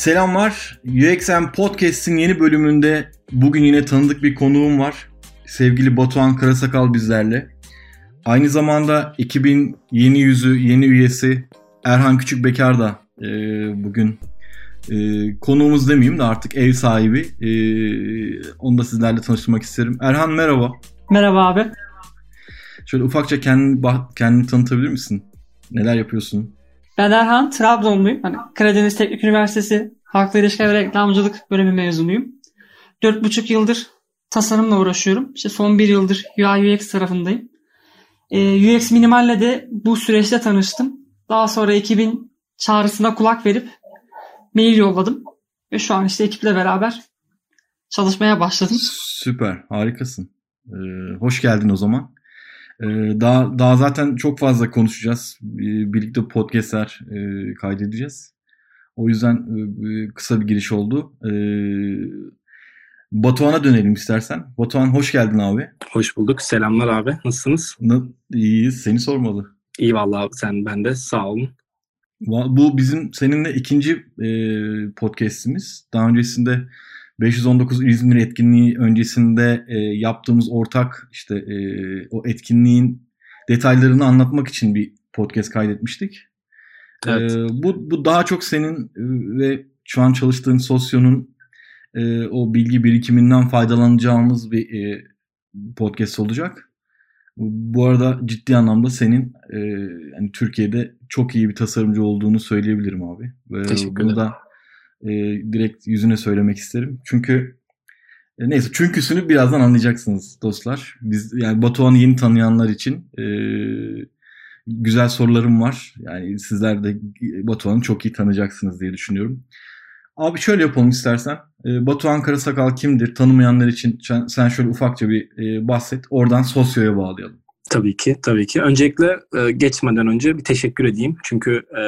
Selamlar. UXM Podcast'in yeni bölümünde bugün yine tanıdık bir konuğum var. Sevgili Batuhan Karasakal bizlerle. Aynı zamanda ekibin yeni yüzü, yeni üyesi Erhan Küçükbekar da e, bugün e, konuğumuz demeyeyim de artık ev sahibi. E, onu da sizlerle tanıştırmak isterim. Erhan merhaba. Merhaba abi. Şöyle ufakça kendini, kendini tanıtabilir misin? Neler yapıyorsun? Ben Erhan, Trabzonluyum. Hani Karadeniz Teknik Üniversitesi Halkla İlişkiler ve Reklamcılık bölümü mezunuyum. 4,5 yıldır tasarımla uğraşıyorum. İşte son bir yıldır UI UX tarafındayım. Ee, UX Minimal'le de bu süreçte tanıştım. Daha sonra ekibin çağrısına kulak verip mail yolladım. Ve şu an işte ekiple beraber çalışmaya başladım. Süper, harikasın. Ee, hoş geldin o zaman. Ee, daha daha zaten çok fazla konuşacağız. Ee, birlikte podcastler e, kaydedeceğiz. O yüzden e, kısa bir giriş oldu. Ee, Batuhan'a dönelim istersen. Batuhan hoş geldin abi. Hoş bulduk. Selamlar abi. Nasılsınız? İyiyiz. Seni sormalı. İyi vallahi sen ben de sağ olun. Bu bizim seninle ikinci e, podcast'imiz. Daha öncesinde 519 İzmir etkinliği öncesinde e, yaptığımız ortak işte e, o etkinliğin detaylarını anlatmak için bir podcast kaydetmiştik. Evet. E, bu, bu daha çok senin ve şu an çalıştığın sosyonun e, o bilgi birikiminden faydalanacağımız bir e, podcast olacak. Bu arada ciddi anlamda senin e, yani Türkiye'de çok iyi bir tasarımcı olduğunu söyleyebilirim abi. Ve Teşekkür bunu da e, direkt yüzüne söylemek isterim. Çünkü e, neyse çünküsünü birazdan anlayacaksınız dostlar. Biz yani Batuhan'ı yeni tanıyanlar için e, güzel sorularım var. Yani sizler de Batuhan'ı çok iyi tanıyacaksınız diye düşünüyorum. Abi şöyle yapalım istersen. E, Batuhan Karasakal kimdir? Tanımayanlar için sen şöyle ufakça bir e, bahset. Oradan sosyoya bağlayalım. Tabii ki, tabii ki. Öncelikle e, geçmeden önce bir teşekkür edeyim. Çünkü e,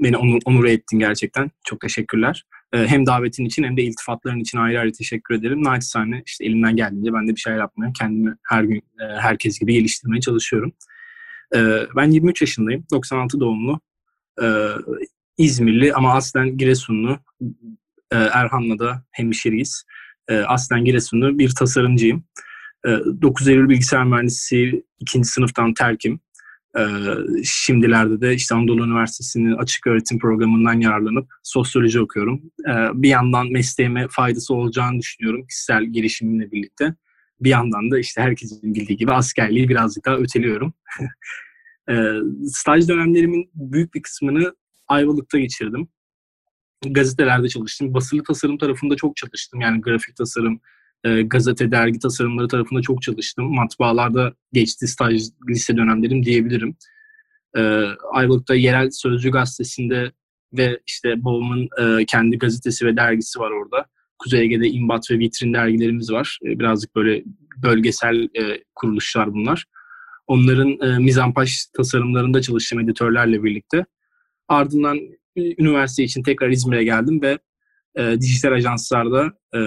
beni onur, onur ettin gerçekten. Çok teşekkürler. E, hem davetin için hem de iltifatların için ayrı ayrı teşekkür ederim. Naçizane işte elimden geldiğince ben de bir şeyler yapmaya, kendimi her gün e, herkes gibi geliştirmeye çalışıyorum. E, ben 23 yaşındayım. 96 doğumlu. E, İzmirli ama aslen Giresunlu. E, Erhan'la da hemşeriyiz. E, aslen Giresunlu bir tasarımcıyım. E, 9 Eylül Bilgisayar Mühendisliği ikinci sınıftan terkim. E, şimdilerde de işte Anadolu Üniversitesi'nin açık öğretim programından yararlanıp sosyoloji okuyorum. E, bir yandan mesleğime faydası olacağını düşünüyorum kişisel gelişimimle birlikte. Bir yandan da işte herkesin bildiği gibi askerliği birazcık daha öteliyorum. e, staj dönemlerimin büyük bir kısmını Ayvalık'ta geçirdim. Gazetelerde çalıştım. Basılı tasarım tarafında çok çalıştım. Yani grafik tasarım, e, gazete, dergi tasarımları tarafında çok çalıştım. Matbaalarda geçti staj lise dönemlerim diyebilirim. E, Ayvalık'ta yerel Sözcü gazetesinde ve işte babamın e, kendi gazetesi ve dergisi var orada. Kuzey Ege'de İmbat ve Vitrin dergilerimiz var. E, birazcık böyle bölgesel e, kuruluşlar bunlar. Onların e, mizampaş tasarımlarında çalıştım editörlerle birlikte. Ardından üniversite için tekrar İzmir'e geldim ve e, dijital ajanslarda e,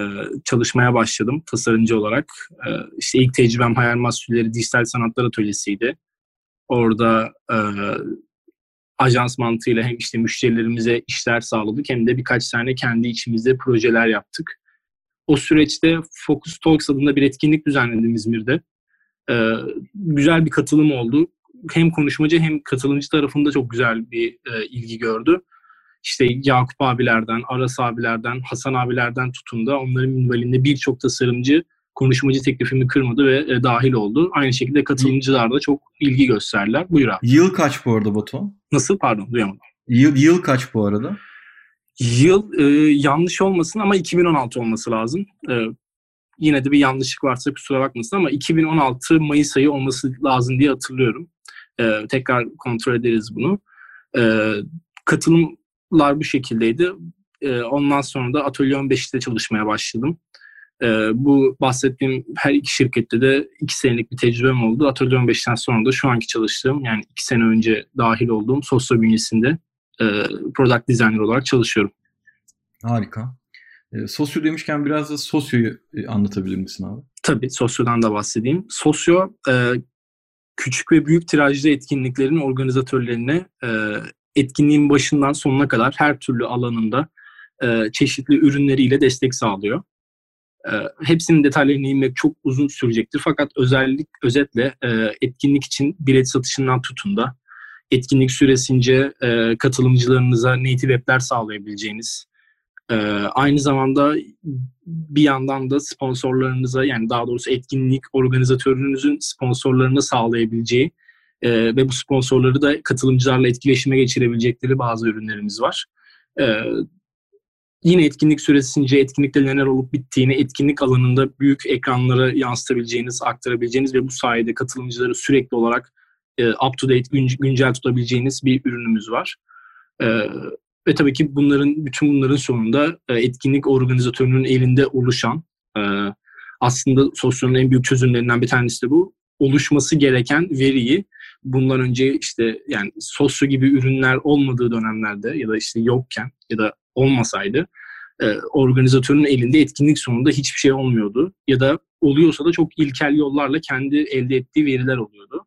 çalışmaya başladım tasarımcı olarak. E, işte ilk tecrübem Hayal Mahsulleri Dijital Sanatlar Atölyesi'ydi. Orada e, ajans mantığıyla hem işte müşterilerimize işler sağladık hem de birkaç tane kendi içimizde projeler yaptık. O süreçte Focus Talks adında bir etkinlik düzenledim İzmir'de. Ee, güzel bir katılım oldu hem konuşmacı hem katılımcı tarafında çok güzel bir e, ilgi gördü. İşte Yakup abilerden, Aras abilerden, Hasan abilerden tutun da onların minvalinde birçok tasarımcı konuşmacı teklifimi kırmadı ve e, dahil oldu. Aynı şekilde katılımcılar da çok ilgi gösterdiler. Buyur abi. Yıl kaç bu arada Batu? Nasıl? Pardon duyamadım. Yıl, yıl kaç bu arada? Yıl e, yanlış olmasın ama 2016 olması lazım. E, yine de bir yanlışlık varsa kusura bakmasın ama 2016 Mayıs ayı olması lazım diye hatırlıyorum. E, tekrar kontrol ederiz bunu. E, katılımlar bu şekildeydi. E, ondan sonra da Atölye 15'te çalışmaya başladım. E, bu bahsettiğim her iki şirkette de iki senelik bir tecrübem oldu. Atölye 15'ten sonra da şu anki çalıştığım yani iki sene önce dahil olduğum Sosyo bünyesinde e, product designer olarak çalışıyorum. Harika. E, sosyo demişken biraz da sosyoyu e, anlatabilir misin abi? Tabii sosyodan da bahsedeyim. Sosyo e, küçük ve büyük tirajlı etkinliklerin organizatörlerine e, etkinliğin başından sonuna kadar her türlü alanında e, çeşitli ürünleriyle destek sağlıyor. E, hepsinin detaylarına inmek çok uzun sürecektir. Fakat özellik özetle e, etkinlik için bilet satışından tutun da etkinlik süresince e, katılımcılarınıza native app'ler sağlayabileceğiniz, e, aynı zamanda bir yandan da sponsorlarınıza yani daha doğrusu etkinlik organizatörünüzün sponsorlarına sağlayabileceği e, ve bu sponsorları da katılımcılarla etkileşime geçirebilecekleri bazı ürünlerimiz var. E, yine etkinlik süresince etkinlikte neler olup bittiğini etkinlik alanında büyük ekranlara yansıtabileceğiniz, aktarabileceğiniz ve bu sayede katılımcıları sürekli olarak e, up to date, güncel tutabileceğiniz bir ürünümüz var. E, ve tabii ki bunların bütün bunların sonunda e, etkinlik organizatörünün elinde oluşan e, aslında sosyonun en büyük çözümlerinden bir tanesi de bu. Oluşması gereken veriyi bundan önce işte yani sosyo gibi ürünler olmadığı dönemlerde ya da işte yokken ya da olmasaydı e, organizatörün elinde etkinlik sonunda hiçbir şey olmuyordu. Ya da oluyorsa da çok ilkel yollarla kendi elde ettiği veriler oluyordu.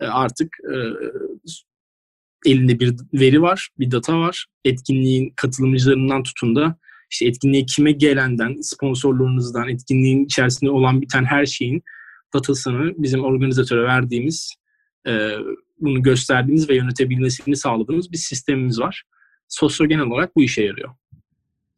E, artık e, elinde bir veri var, bir data var. Etkinliğin katılımcılarından tutun da işte etkinliğe kime gelenden, sponsorlarınızdan, etkinliğin içerisinde olan biten her şeyin datasını bizim organizatöre verdiğimiz, e, bunu gösterdiğimiz ve yönetebilmesini sağladığımız bir sistemimiz var. Sosyo genel olarak bu işe yarıyor.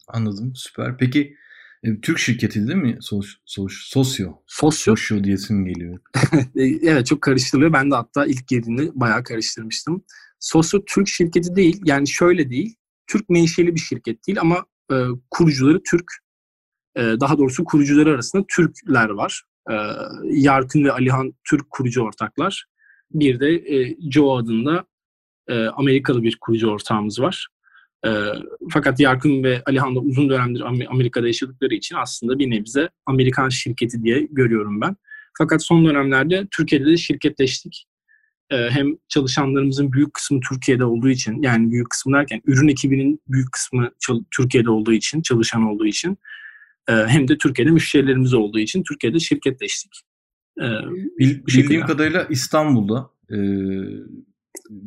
Anladım, süper. Peki e, Türk şirketi değil mi? Sos, sos, sosyo. Sosyo. Sosyo diyesim geliyor. evet çok karıştırılıyor. Ben de hatta ilk girdiğinde bayağı karıştırmıştım. Sosyo Türk şirketi değil. Yani şöyle değil. Türk menşeli bir şirket değil ama e, kurucuları Türk. E, daha doğrusu kurucuları arasında Türkler var. E, Yarkın ve Alihan Türk kurucu ortaklar. Bir de e, Joe adında e, Amerikalı bir kurucu ortağımız var. E, fakat Yarkın ve Alihan da uzun dönemdir Amerika'da yaşadıkları için aslında bir nebze Amerikan şirketi diye görüyorum ben. Fakat son dönemlerde Türkiye'de de şirketleştik. E, hem çalışanlarımızın büyük kısmı Türkiye'de olduğu için yani büyük kısmı derken ürün ekibinin büyük kısmı Türkiye'de olduğu için, çalışan olduğu için e, hem de Türkiye'de müşterilerimiz olduğu için Türkiye'de şirketleştik. E, Bil, bildiğim kadarıyla İstanbul'da e,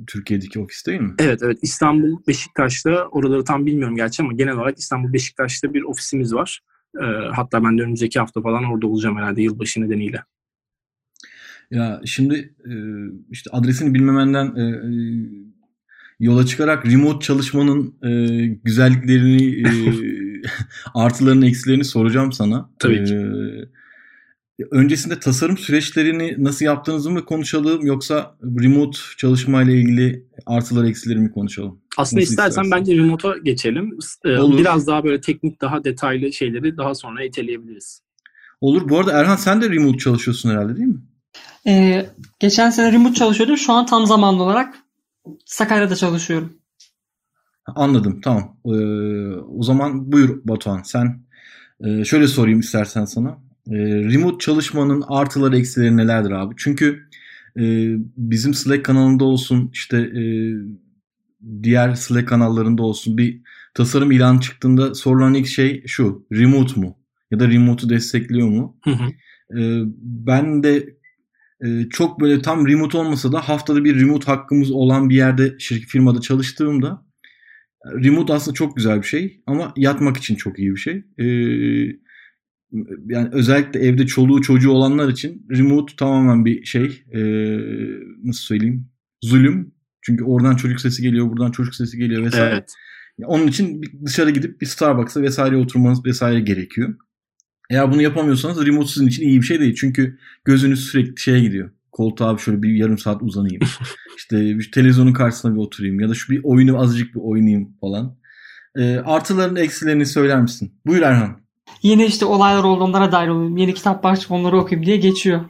Türkiye'deki ofis değil mi? Evet evet İstanbul Beşiktaş'ta oraları tam bilmiyorum gerçi ama genel olarak İstanbul Beşiktaş'ta bir ofisimiz var. E, hatta ben de önümüzdeki hafta falan orada olacağım herhalde yılbaşı nedeniyle. Ya şimdi e, işte adresini bilmemenden e, e, yola çıkarak remote çalışmanın güzelliklerini, artılarını, eksilerini soracağım sana. Tabii ki. Öncesinde tasarım süreçlerini nasıl yaptığınızı mı konuşalım yoksa remote çalışma ile ilgili artılar eksileri mi konuşalım? Aslında nasıl istersen istersen bence remote'a geçelim. Olur. Biraz daha böyle teknik daha detaylı şeyleri daha sonra iteleyebiliriz. Olur. Bu arada Erhan sen de remote çalışıyorsun herhalde değil mi? Ee, geçen sene remote çalışıyordum. Şu an tam zamanlı olarak Sakarya'da çalışıyorum. Anladım. Tamam. Ee, o zaman buyur Batuhan. Sen e, şöyle sorayım istersen sana. E, remote çalışmanın artıları eksileri nelerdir abi? Çünkü e, bizim Slack kanalında olsun işte e, diğer Slack kanallarında olsun bir tasarım ilan çıktığında sorulan ilk şey şu. Remote mu? Ya da remote'u destekliyor mu? Hı hı. E, ben de e, çok böyle tam remote olmasa da haftada bir remote hakkımız olan bir yerde şirket firmada çalıştığımda remote aslında çok güzel bir şey ama yatmak için çok iyi bir şey. E, yani özellikle evde çoluğu çocuğu olanlar için remote tamamen bir şey e, nasıl söyleyeyim zulüm. Çünkü oradan çocuk sesi geliyor, buradan çocuk sesi geliyor vesaire. Evet. Onun için dışarı gidip bir Starbucks'a vesaire oturmanız vesaire gerekiyor. Eğer bunu yapamıyorsanız remote sizin için iyi bir şey değil. Çünkü gözünüz sürekli şeye gidiyor. Koltuğa şöyle bir yarım saat uzanayım. işte televizyonun karşısına bir oturayım. Ya da şu bir oyunu azıcık bir oynayayım falan. E, artılarını eksilerini söyler misin? Buyur Erhan. Yeni işte olaylar oldu onlara dair olayım. Yeni kitap başlık onları okuyayım diye geçiyor.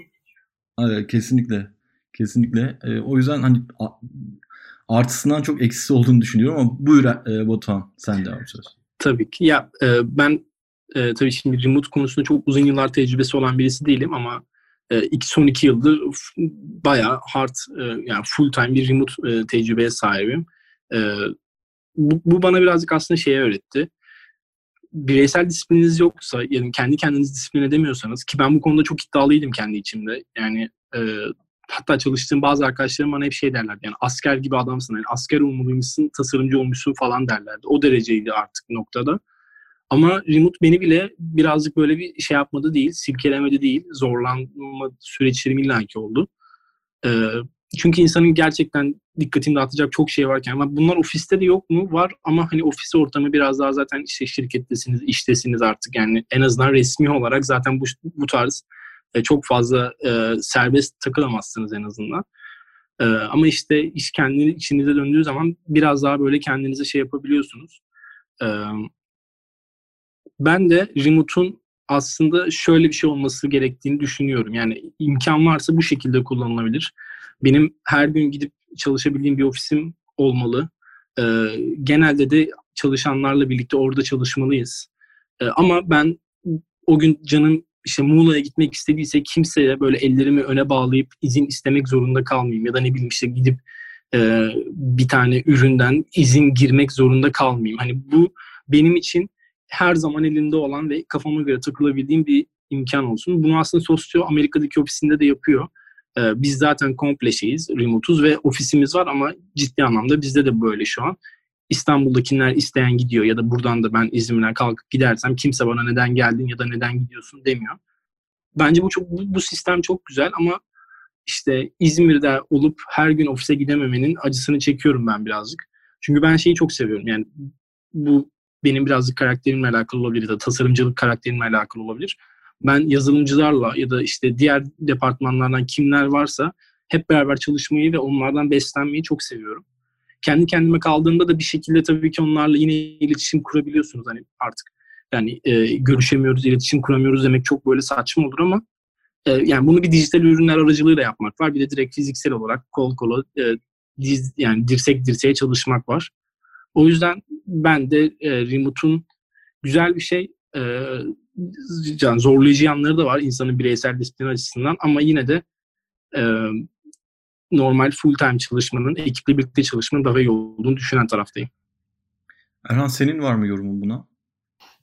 Evet, kesinlikle. Kesinlikle. E, o yüzden hani artısından çok eksisi olduğunu düşünüyorum ama buyur e, Batuhan sen devam söz. Tabii ki. Ya e, ben e, tabii şimdi remote konusunda çok uzun yıllar tecrübesi olan birisi değilim ama e, iki, son iki yıldır bayağı hard e, yani full time bir remote e, tecrübeye sahibim. E, bu, bu bana birazcık aslında şeye öğretti. Bireysel disiplininiz yoksa yani kendi kendinizi disiplin edemiyorsanız ki ben bu konuda çok iddialıydım kendi içimde. Yani e, hatta çalıştığım bazı arkadaşlarım bana hep şey derlerdi. Yani asker gibi adamsın. Yani asker olmalıymışsın, tasarımcı olmuşsun falan derlerdi. O dereceydi artık noktada. Ama remote beni bile birazcık böyle bir şey yapmadı değil, silkelemedi değil. Zorlanma süreçlerim illaki oldu. Ee, çünkü insanın gerçekten dikkatini dağıtacak çok şey varken ama bunlar ofiste de yok mu? Var ama hani ofis ortamı biraz daha zaten işte şirkettesiniz, iştesiniz artık yani en azından resmi olarak zaten bu, bu tarz e, çok fazla e, serbest takılamazsınız en azından. E, ama işte iş kendi içinize döndüğü zaman biraz daha böyle kendinize şey yapabiliyorsunuz. E, ben de remote'un aslında şöyle bir şey olması gerektiğini düşünüyorum. Yani imkan varsa bu şekilde kullanılabilir. Benim her gün gidip çalışabildiğim bir ofisim olmalı. Ee, genelde de çalışanlarla birlikte orada çalışmalıyız. Ee, ama ben o gün canım işte Muğla'ya gitmek istediyse kimseye böyle ellerimi öne bağlayıp izin istemek zorunda kalmayayım. Ya da ne bileyim işte gidip e, bir tane üründen izin girmek zorunda kalmayayım. Hani bu benim için her zaman elinde olan ve kafama göre takılabildiğim bir imkan olsun. Bunu aslında Sosyo Amerika'daki ofisinde de yapıyor. Ee, biz zaten komple şeyiz, remote'uz ve ofisimiz var ama ciddi anlamda bizde de böyle şu an. İstanbul'dakiler isteyen gidiyor ya da buradan da ben İzmir'den kalkıp gidersem kimse bana neden geldin ya da neden gidiyorsun demiyor. Bence bu çok bu, bu sistem çok güzel ama işte İzmir'de olup her gün ofise gidememenin acısını çekiyorum ben birazcık. Çünkü ben şeyi çok seviyorum. Yani bu benim birazcık karakterimle alakalı olabilir ya tasarımcılık karakterimle alakalı olabilir. Ben yazılımcılarla ya da işte diğer departmanlardan kimler varsa hep beraber çalışmayı ve onlardan beslenmeyi çok seviyorum. Kendi kendime kaldığımda da bir şekilde tabii ki onlarla yine iletişim kurabiliyorsunuz hani artık. Yani e, görüşemiyoruz, iletişim kuramıyoruz demek çok böyle saçma olur ama e, yani bunu bir dijital ürünler aracılığıyla yapmak var. Bir de direkt fiziksel olarak kol kola e, diz, yani dirsek dirseğe çalışmak var. O yüzden ben de e, remote'un güzel bir şey. E, yani zorlayıcı yanları da var insanın bireysel disiplin açısından ama yine de e, normal full time çalışmanın, ekiple birlikte çalışmanın daha iyi olduğunu düşünen taraftayım. Erhan senin var mı yorumun buna?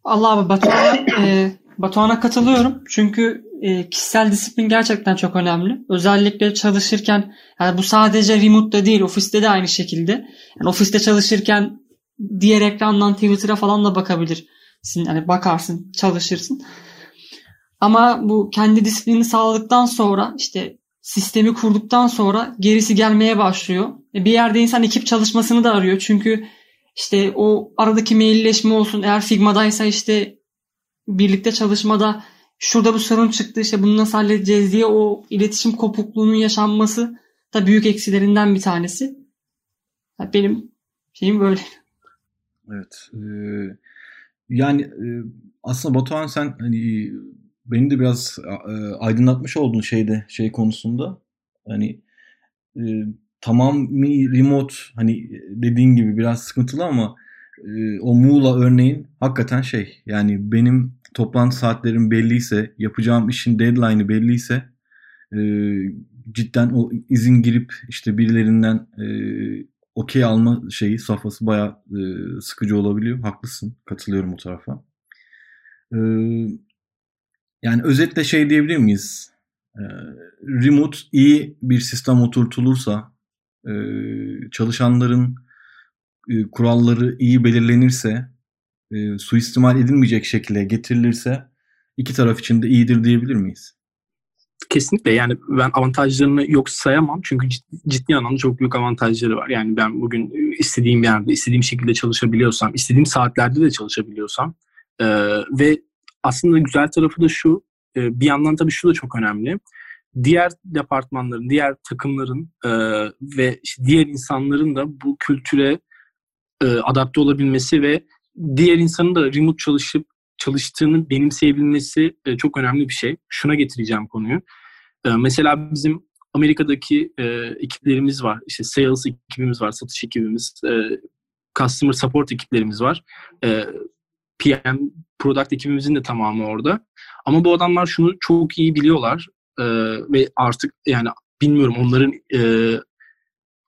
Allah abi Batuhan'a e, Batuhan'a katılıyorum. Çünkü e, kişisel disiplin gerçekten çok önemli. Özellikle çalışırken yani bu sadece remote'da değil ofiste de aynı şekilde. Yani ofiste çalışırken diğer ekrandan Twitter'a falan da bakabilir. Yani bakarsın, çalışırsın. Ama bu kendi disiplinini sağladıktan sonra işte sistemi kurduktan sonra gerisi gelmeye başlıyor. E bir yerde insan ekip çalışmasını da arıyor. Çünkü işte o aradaki mailleşme olsun. Eğer Figma'daysa işte birlikte çalışmada şurada bu sorun çıktı işte bunu nasıl halledeceğiz diye o iletişim kopukluğunun yaşanması da büyük eksilerinden bir tanesi. Benim şeyim böyle. Evet. E, yani e, aslında Batuhan sen hani beni de biraz e, aydınlatmış oldun şeyde şey konusunda. Hani e, tamam mi remote hani dediğin gibi biraz sıkıntılı ama e, o Muğla örneğin hakikaten şey yani benim toplantı saatlerim belliyse yapacağım işin deadline'ı belliyse e, cidden o izin girip işte birilerinden e, okey alma şeyi safhası bayağı e, sıkıcı olabiliyor. Haklısın. Katılıyorum o tarafa. E, yani özetle şey diyebilir miyiz? E, remote iyi bir sistem oturtulursa e, çalışanların e, kuralları iyi belirlenirse e, suistimal edilmeyecek şekilde getirilirse iki taraf için de iyidir diyebilir miyiz? Kesinlikle yani ben avantajlarını yok sayamam çünkü ciddi, ciddi anlamda çok büyük avantajları var. Yani ben bugün istediğim yerde, istediğim şekilde çalışabiliyorsam, istediğim saatlerde de çalışabiliyorsam e, ve aslında güzel tarafı da şu, e, bir yandan tabii şu da çok önemli. Diğer departmanların, diğer takımların e, ve diğer insanların da bu kültüre e, adapte olabilmesi ve diğer insanın da remote çalışıp çalıştığını benimseyebilmesi e, çok önemli bir şey. Şuna getireceğim konuyu. E, mesela bizim Amerika'daki e, ekiplerimiz var. İşte sales ekibimiz var, satış ekibimiz, e, customer support ekiplerimiz var. E, PM, product ekibimizin de tamamı orada. Ama bu adamlar şunu çok iyi biliyorlar e, ve artık yani bilmiyorum onların e,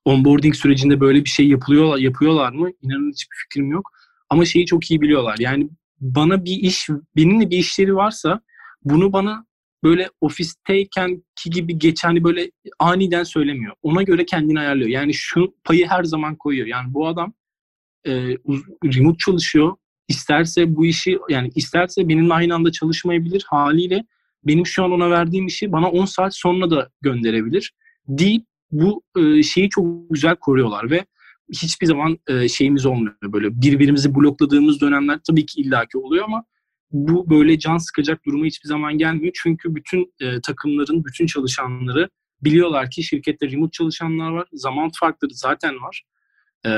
onboarding sürecinde böyle bir şey yapılıyor yapıyorlar mı? İnanın hiçbir fikrim yok. Ama şeyi çok iyi biliyorlar. Yani bana bir iş, benimle bir işleri varsa bunu bana böyle ofisteyken ki gibi geçen hani böyle aniden söylemiyor. Ona göre kendini ayarlıyor. Yani şu payı her zaman koyuyor. Yani bu adam e, remote çalışıyor. İsterse bu işi yani isterse benimle aynı anda çalışmayabilir haliyle benim şu an ona verdiğim işi bana 10 saat sonra da gönderebilir deyip bu e, şeyi çok güzel koruyorlar ve hiçbir zaman e, şeyimiz olmuyor böyle birbirimizi blokladığımız dönemler tabii ki illaki oluyor ama bu böyle can sıkacak duruma hiçbir zaman gelmiyor. Çünkü bütün e, takımların, bütün çalışanları biliyorlar ki şirkette remote çalışanlar var. Zaman farkları zaten var. E,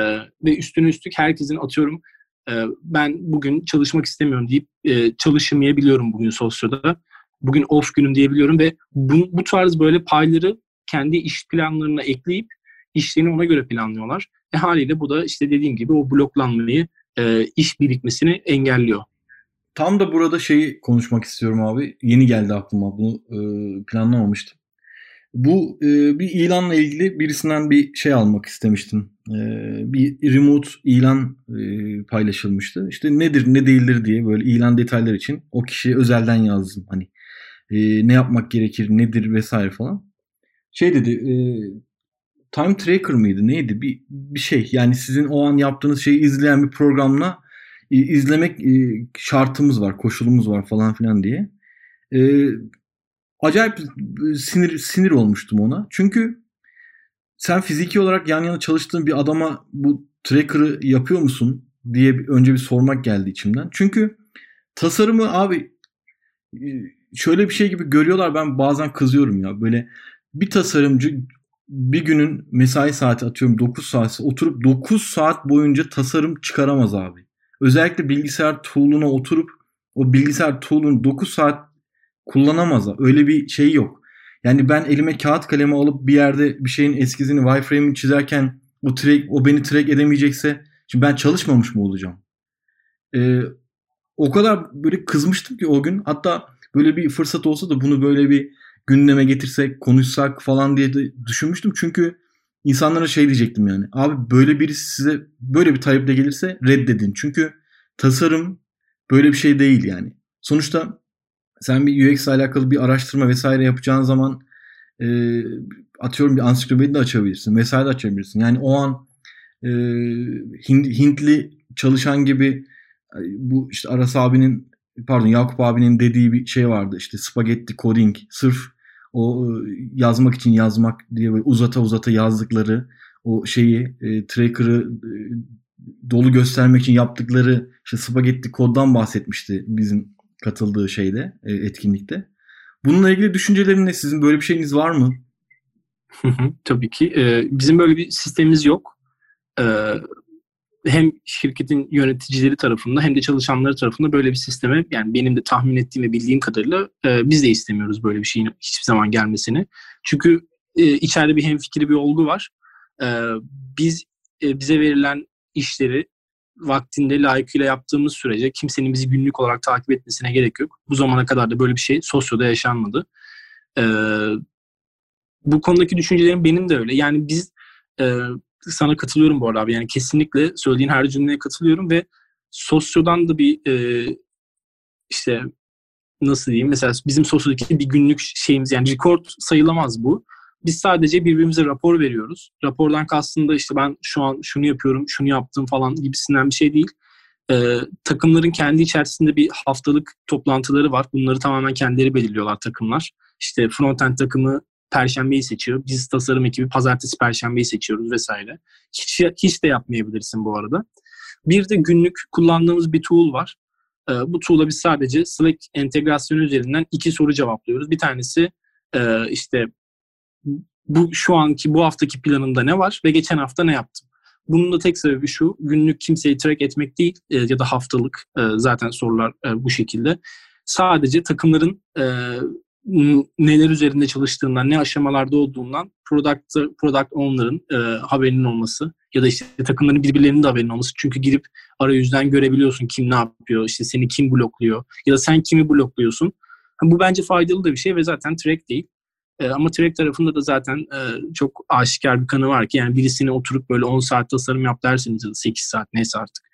ve üstüne üstlük herkesin atıyorum e, ben bugün çalışmak istemiyorum deyip e, çalışmayabiliyorum bugün sosyoda. Bugün off günüm diyebiliyorum ve bu, bu tarz böyle payları kendi iş planlarına ekleyip işlerini ona göre planlıyorlar. E haliyle bu da işte dediğim gibi o bloklanmayı, e, iş birikmesini engelliyor. Tam da burada şeyi konuşmak istiyorum abi. Yeni geldi aklıma. Bunu e, planlamamıştım. Bu e, bir ilanla ilgili birisinden bir şey almak istemiştim. E, bir remote ilan e, paylaşılmıştı. İşte nedir ne değildir diye böyle ilan detaylar için o kişiye özelden yazdım. Hani e, ne yapmak gerekir nedir vesaire falan. Şey dedi e, time tracker mıydı neydi bir, bir şey yani sizin o an yaptığınız şeyi izleyen bir programla izlemek şartımız var, koşulumuz var falan filan diye. Acayip sinir sinir olmuştum ona. Çünkü sen fiziki olarak yan yana çalıştığın bir adama bu tracker'ı yapıyor musun diye önce bir sormak geldi içimden. Çünkü tasarımı abi şöyle bir şey gibi görüyorlar ben bazen kızıyorum ya. Böyle bir tasarımcı bir günün mesai saati atıyorum 9 saat oturup 9 saat boyunca tasarım çıkaramaz abi. Özellikle bilgisayar tool'una oturup o bilgisayar tool'unu 9 saat kullanamaz. Öyle bir şey yok. Yani ben elime kağıt kalemi alıp bir yerde bir şeyin eskizini wireframe'ini çizerken o track, o beni track edemeyecekse şimdi ben çalışmamış mı olacağım? Ee, o kadar böyle kızmıştım ki o gün. Hatta böyle bir fırsat olsa da bunu böyle bir gündeme getirsek, konuşsak falan diye de düşünmüştüm. Çünkü insanlara şey diyecektim yani. Abi böyle birisi size böyle bir taleple gelirse reddedin. Çünkü tasarım böyle bir şey değil yani. Sonuçta sen bir UX ile alakalı bir araştırma vesaire yapacağın zaman e, atıyorum bir ansiklopedi de açabilirsin vesaire de açabilirsin. Yani o an e, Hintli çalışan gibi bu işte Aras abinin pardon Yakup abinin dediği bir şey vardı işte spagetti coding sırf o e, yazmak için yazmak diye böyle uzata uzata yazdıkları o şeyi e, tracker'ı e, dolu göstermek için yaptıkları işte spagetti koddan bahsetmişti bizim katıldığı şeyde e, etkinlikte. Bununla ilgili düşüncelerin ne? Sizin böyle bir şeyiniz var mı? Tabii ki. Ee, bizim böyle bir sistemimiz yok. Ee, hem şirketin yöneticileri tarafında hem de çalışanları tarafında böyle bir sisteme yani benim de tahmin ettiğim ve bildiğim kadarıyla e, biz de istemiyoruz böyle bir şeyin hiçbir zaman gelmesini. Çünkü e, içeride bir hemfikri bir olgu var. E, biz e, bize verilen işleri vaktinde layıkıyla yaptığımız sürece kimsenin bizi günlük olarak takip etmesine gerek yok. Bu zamana kadar da böyle bir şey sosyoda yaşanmadı. E, bu konudaki düşüncelerim benim de öyle. Yani biz e, sana katılıyorum bu arada abi. Yani kesinlikle söylediğin her cümleye katılıyorum ve sosyodan da bir e, işte nasıl diyeyim mesela bizim sosyodaki bir günlük şeyimiz yani record sayılamaz bu. Biz sadece birbirimize rapor veriyoruz. Rapordan kastında işte ben şu an şunu yapıyorum, şunu yaptım falan gibisinden bir şey değil. Ee, takımların kendi içerisinde bir haftalık toplantıları var. Bunları tamamen kendileri belirliyorlar takımlar. İşte frontend takımı Perşembeyi seçiyor. Biz tasarım ekibi pazartesi perşembeyi seçiyoruz vesaire. Hiç, hiç de yapmayabilirsin bu arada. Bir de günlük kullandığımız bir tool var. Ee, bu tool'a biz sadece Slack entegrasyonu üzerinden iki soru cevaplıyoruz. Bir tanesi e, işte bu şu anki bu haftaki planımda ne var ve geçen hafta ne yaptım? Bunun da tek sebebi şu, günlük kimseyi track etmek değil e, ya da haftalık e, zaten sorular bu şekilde. Sadece takımların neler üzerinde çalıştığından, ne aşamalarda olduğundan product, product owner'ın e, haberinin olması ya da işte takımların birbirlerinin de haberinin olması. Çünkü girip arayüzden görebiliyorsun kim ne yapıyor, işte seni kim blokluyor ya da sen kimi blokluyorsun. Bu bence faydalı da bir şey ve zaten track değil. E, ama track tarafında da zaten e, çok aşikar bir kanı var ki yani birisini oturup böyle 10 saat tasarım yap derseniz ya da 8 saat neyse artık.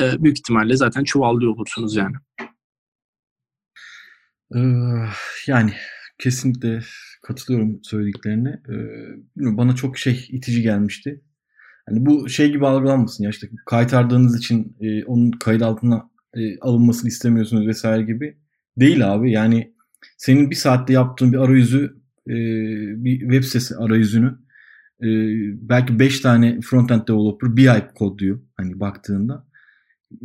E, büyük ihtimalle zaten çuvallıyor olursunuz yani. Ee, yani kesinlikle katılıyorum söylediklerine. Ee, bana çok şey itici gelmişti. Hani bu şey gibi algılanmasın ya işte kaytardığınız için e, onun kayıt altına e, alınmasını istemiyorsunuz vesaire gibi. Değil abi yani senin bir saatte yaptığın bir arayüzü e, bir web sitesi arayüzünü e, belki 5 tane frontend developer bir ay kodluyor hani baktığında.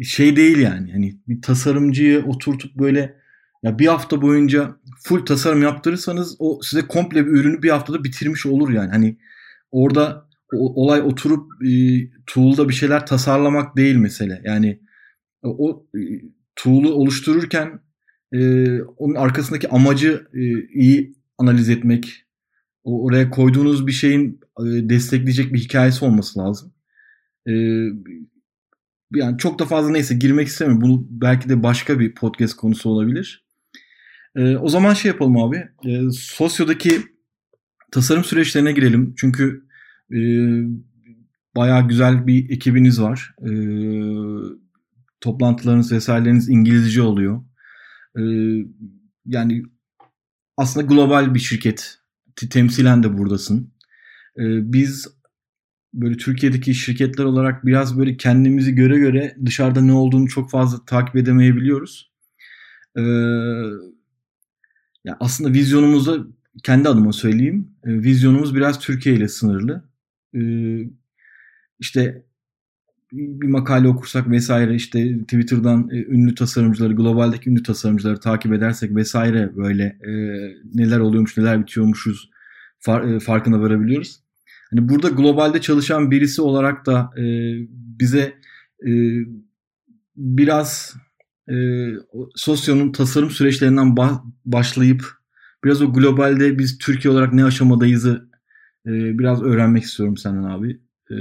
Şey değil yani hani bir tasarımcıyı oturtup böyle ya bir hafta boyunca full tasarım yaptırırsanız o size komple bir ürünü bir haftada bitirmiş olur yani. Hani orada o, olay oturup e, tool'da bir şeyler tasarlamak değil mesele. Yani o e, tool'u oluştururken e, onun arkasındaki amacı e, iyi analiz etmek, o, oraya koyduğunuz bir şeyin e, destekleyecek bir hikayesi olması lazım. E, yani çok da fazla neyse girmek istemiyorum. Bunu belki de başka bir podcast konusu olabilir. E, o zaman şey yapalım abi. E, sosyodaki tasarım süreçlerine girelim. Çünkü e, bayağı güzel bir ekibiniz var. E, toplantılarınız vesaireleriniz İngilizce oluyor. E, yani aslında global bir şirket. Temsilen de buradasın. E, biz böyle Türkiye'deki şirketler olarak biraz böyle kendimizi göre göre dışarıda ne olduğunu çok fazla takip edemeyebiliyoruz. Ee, ya aslında vizyonumuzda kendi adıma söyleyeyim. E, vizyonumuz biraz Türkiye ile sınırlı. E, işte bir makale okursak vesaire işte Twitter'dan e, ünlü tasarımcıları, globaldeki ünlü tasarımcıları takip edersek vesaire böyle e, neler oluyormuş, neler bitiyormuşuz far, e, farkına varabiliyoruz. Hani burada globalde çalışan birisi olarak da e, bize e, biraz e, Sosyonun tasarım süreçlerinden ba- başlayıp biraz o globalde biz Türkiye olarak ne aşamadayızı e, biraz öğrenmek istiyorum senden abi. E,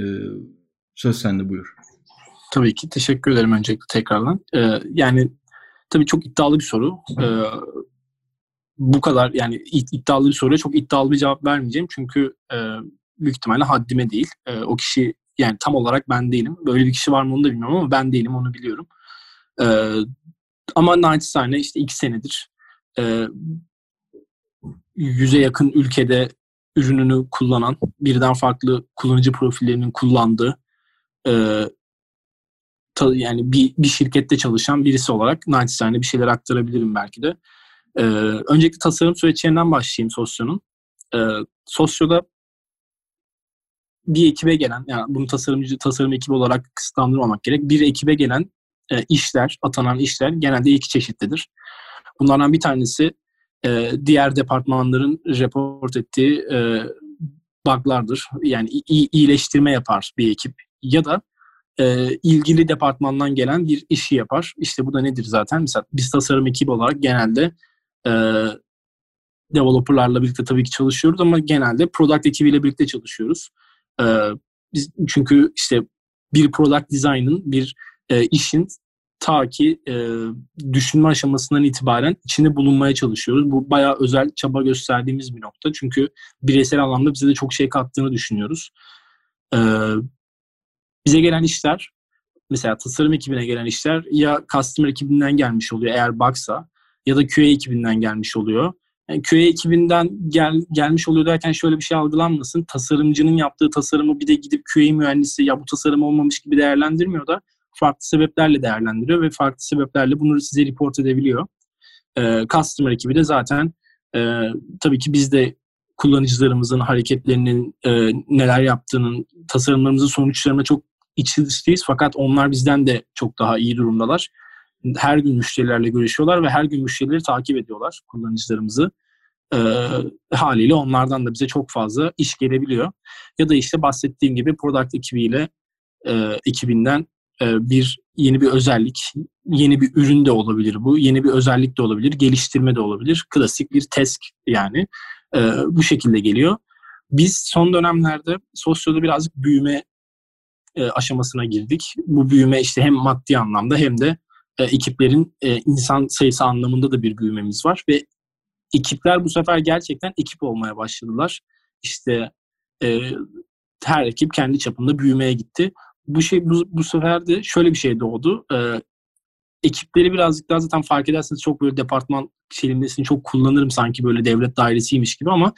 söz sende buyur. Tabii ki. Teşekkür ederim öncelikle tekrardan. Ee, yani tabii çok iddialı bir soru. Ee, bu kadar yani iddialı bir soruya çok iddialı bir cevap vermeyeceğim. Çünkü e, büyük ihtimalle haddime değil. E, o kişi yani tam olarak ben değilim. Böyle bir kişi var mı onu da bilmiyorum ama ben değilim onu biliyorum. E, ama naçizane işte iki senedir e, yüze yakın ülkede ürününü kullanan, birden farklı kullanıcı profillerinin kullandığı e, ta, yani bir, bir şirkette çalışan birisi olarak naçizane bir şeyler aktarabilirim belki de. E, öncelikle tasarım süreçlerinden başlayayım Sosyo'nun. E, Sosyo'da bir ekibe gelen, yani bunu tasarımcı tasarım ekibi olarak kısıtlandırmamak gerek. Bir ekibe gelen e, işler, atanan işler genelde iki çeşitlidir. Bunlardan bir tanesi e, diğer departmanların report ettiği e, buglardır. Yani iyi, iyileştirme yapar bir ekip. Ya da e, ilgili departmandan gelen bir işi yapar. İşte bu da nedir zaten? Mesela biz tasarım ekibi olarak genelde e, developerlarla birlikte tabii ki çalışıyoruz ama genelde product ekibiyle birlikte çalışıyoruz. E, biz çünkü işte bir product design'ın bir e, işin ta ki e, düşünme aşamasından itibaren içinde bulunmaya çalışıyoruz. Bu bayağı özel çaba gösterdiğimiz bir nokta. Çünkü bireysel anlamda bize de çok şey kattığını düşünüyoruz. E, bize gelen işler, mesela tasarım ekibine gelen işler ya customer ekibinden gelmiş oluyor eğer baksa ya da QA ekibinden gelmiş oluyor. Yani QA ekibinden gel, gelmiş oluyor derken şöyle bir şey algılanmasın. Tasarımcının yaptığı tasarımı bir de gidip QA mühendisi ya bu tasarım olmamış gibi değerlendirmiyor da farklı sebeplerle değerlendiriyor ve farklı sebeplerle bunu size report edebiliyor. E, customer ekibi de zaten e, tabii ki biz de kullanıcılarımızın hareketlerinin e, neler yaptığının, tasarımlarımızın sonuçlarına çok içi dışlıyız. Fakat onlar bizden de çok daha iyi durumdalar. Her gün müşterilerle görüşüyorlar ve her gün müşterileri takip ediyorlar kullanıcılarımızı. E, haliyle onlardan da bize çok fazla iş gelebiliyor. Ya da işte bahsettiğim gibi product ekibiyle e, ekibinden bir yeni bir özellik, yeni bir ürün de olabilir bu, yeni bir özellik de olabilir, geliştirme de olabilir. Klasik bir test yani e, bu şekilde geliyor. Biz son dönemlerde sosyoda birazcık büyüme e, aşamasına girdik. Bu büyüme işte hem maddi anlamda hem de ekiplerin insan sayısı anlamında da bir büyümemiz var ve ekipler bu sefer gerçekten ekip olmaya başladılar. İşte her ekip kendi çapında büyümeye gitti bu şey bu, bu sefer de şöyle bir şey doğdu. Ee, ekipleri birazcık daha zaten fark ederseniz çok böyle departman kelimesini çok kullanırım sanki böyle devlet dairesiymiş gibi ama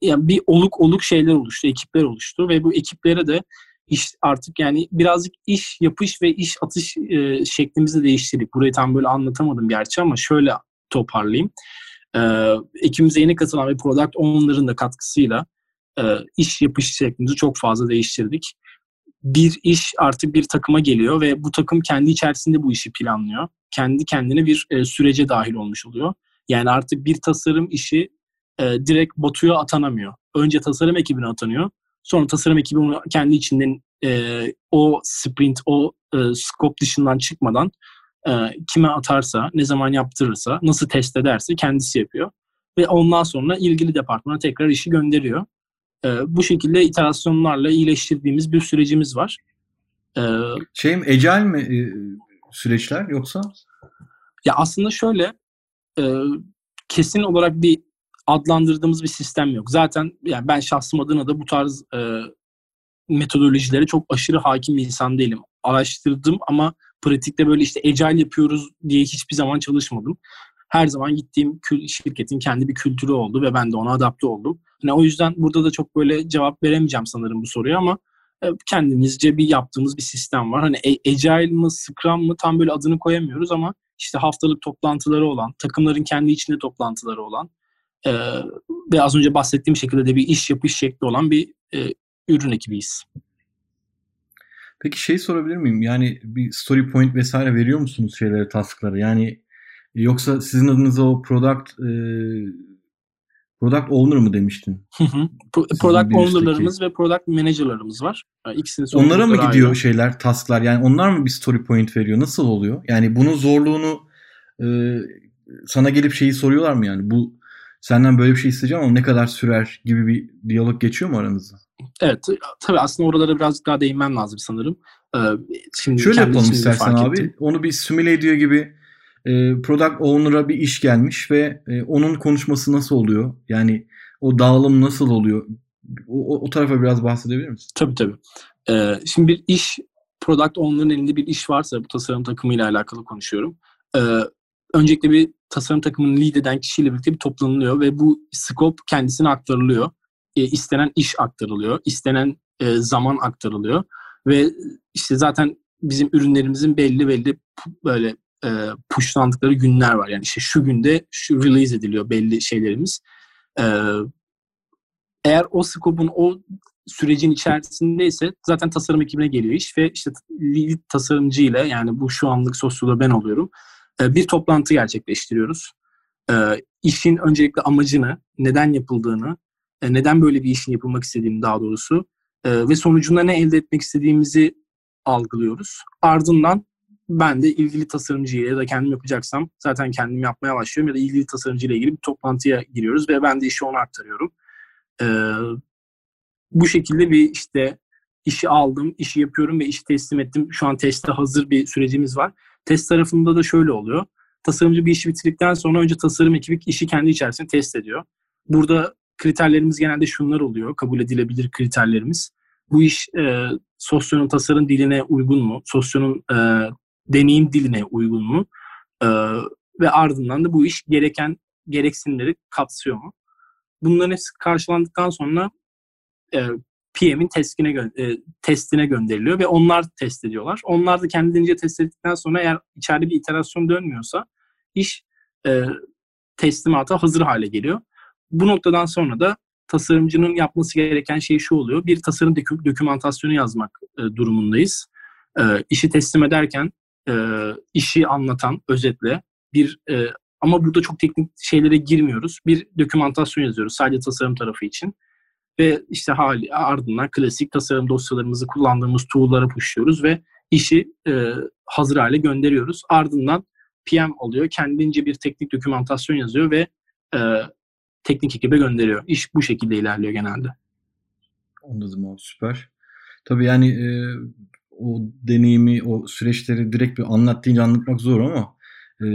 yani bir oluk oluk şeyler oluştu, ekipler oluştu ve bu ekiplere de iş artık yani birazcık iş yapış ve iş atış e, şeklimizi değiştirdik. Burayı tam böyle anlatamadım gerçi ama şöyle toparlayayım. E, ekibimize yeni katılan ve product owner'ın da katkısıyla e, iş yapış şeklimizi çok fazla değiştirdik. Bir iş artık bir takıma geliyor ve bu takım kendi içerisinde bu işi planlıyor. Kendi kendine bir e, sürece dahil olmuş oluyor. Yani artık bir tasarım işi e, direkt Batu'ya atanamıyor. Önce tasarım ekibine atanıyor. Sonra tasarım ekibi onu kendi içinden e, o sprint, o e, scope dışından çıkmadan e, kime atarsa, ne zaman yaptırırsa, nasıl test ederse kendisi yapıyor. Ve ondan sonra ilgili departmana tekrar işi gönderiyor. E, bu şekilde iterasyonlarla iyileştirdiğimiz bir sürecimiz var. E, şey mi, ecel mi e, süreçler yoksa? Ya aslında şöyle, e, kesin olarak bir adlandırdığımız bir sistem yok. Zaten yani ben şahsım adına da bu tarz e, metodolojilere çok aşırı hakim bir insan değilim. Araştırdım ama pratikte böyle işte agile yapıyoruz diye hiçbir zaman çalışmadım. Her zaman gittiğim şirketin kendi bir kültürü oldu ve ben de ona adapte oldum. Yani o yüzden burada da çok böyle cevap veremeyeceğim sanırım bu soruya ama e, kendimizce bir yaptığımız bir sistem var. Hani e, agile mı, scrum mı tam böyle adını koyamıyoruz ama işte haftalık toplantıları olan, takımların kendi içinde toplantıları olan e, ve az önce bahsettiğim şekilde de bir iş yapış şekli olan bir e, ürün ekibiyiz. Peki şey sorabilir miyim? Yani bir story point vesaire veriyor musunuz şeylere, tasklara? Yani yoksa sizin adınıza o product e, product owner mı demiştin? product owner'larımız ve product manager'larımız var. İkisini Onlara mı gidiyor ayrı. şeyler, tasklar? Yani onlar mı bir story point veriyor? Nasıl oluyor? Yani bunun zorluğunu e, sana gelip şeyi soruyorlar mı yani? Bu senden böyle bir şey isteyeceğim ama ne kadar sürer gibi bir diyalog geçiyor mu aranızda? Evet. Tabii aslında oralara birazcık daha değinmem lazım sanırım. Ee, şimdi Şöyle yapalım istersen abi. Ettim. Onu bir simüle ediyor gibi e, product owner'a bir iş gelmiş ve e, onun konuşması nasıl oluyor? Yani o dağılım nasıl oluyor? O, o, o tarafa biraz bahsedebilir misin? Tabii tabii. Ee, şimdi bir iş product owner'ın elinde bir iş varsa bu tasarım takımıyla alakalı konuşuyorum. Ee, öncelikle bir tasarım takımını lead eden kişiyle birlikte bir toplanılıyor ve bu scope kendisine aktarılıyor. E, istenen iş aktarılıyor, istenen e, zaman aktarılıyor ve işte zaten bizim ürünlerimizin belli belli böyle e, pushlandıkları günler var. Yani işte şu günde şu release ediliyor belli şeylerimiz. E, eğer o scope'un o sürecin içerisindeyse zaten tasarım ekibine geliyor iş ve işte lead tasarımcı ile yani bu şu anlık sosyoloğu ben oluyorum ee, bir toplantı gerçekleştiriyoruz. E, işin öncelikle amacını, neden yapıldığını, e, neden böyle bir işin yapılmak istediğini daha doğrusu e, ve sonucunda ne elde etmek istediğimizi algılıyoruz. Ardından ben de ilgili tasarımcıyla ya da kendim yapacaksam zaten kendim yapmaya başlıyorum ya da ilgili tasarımcıyla ilgili bir toplantıya giriyoruz ve ben de işi ona aktarıyorum. Ee, bu şekilde bir işte işi aldım, işi yapıyorum ve işi teslim ettim. Şu an teste hazır bir sürecimiz var. Test tarafında da şöyle oluyor. Tasarımcı bir işi bitirdikten sonra önce tasarım ekibi işi kendi içerisinde test ediyor. Burada kriterlerimiz genelde şunlar oluyor. Kabul edilebilir kriterlerimiz. Bu iş e, Sosyonun tasarım diline uygun mu? Sosyonun e, deneyim diline uygun mu? E, ve ardından da bu iş gereken gereksinimleri kapsıyor mu? Bunların hepsi karşılandıktan sonra e, PM'in testine, gö- e, testine gönderiliyor ve onlar test ediyorlar. Onlar da kendilerince test ettikten sonra eğer içeride bir iterasyon dönmüyorsa iş e, teslimata hazır hale geliyor. Bu noktadan sonra da tasarımcının yapması gereken şey şu oluyor. Bir tasarım dök- dokümantasyonu yazmak e, durumundayız. E, işi teslim ederken e, işi anlatan özetle bir e, ama burada çok teknik şeylere girmiyoruz. Bir dokümantasyon yazıyoruz sadece tasarım tarafı için ve işte hali ardından klasik tasarım dosyalarımızı kullandığımız tool'lara pushluyoruz ve işi e, hazır hale gönderiyoruz. Ardından PM alıyor, kendince bir teknik dokümantasyon yazıyor ve e, teknik ekibe gönderiyor. İş bu şekilde ilerliyor genelde. Anladım abi süper. Tabii yani e, o deneyimi, o süreçleri direkt bir anlat deyince anlatmak zor ama e,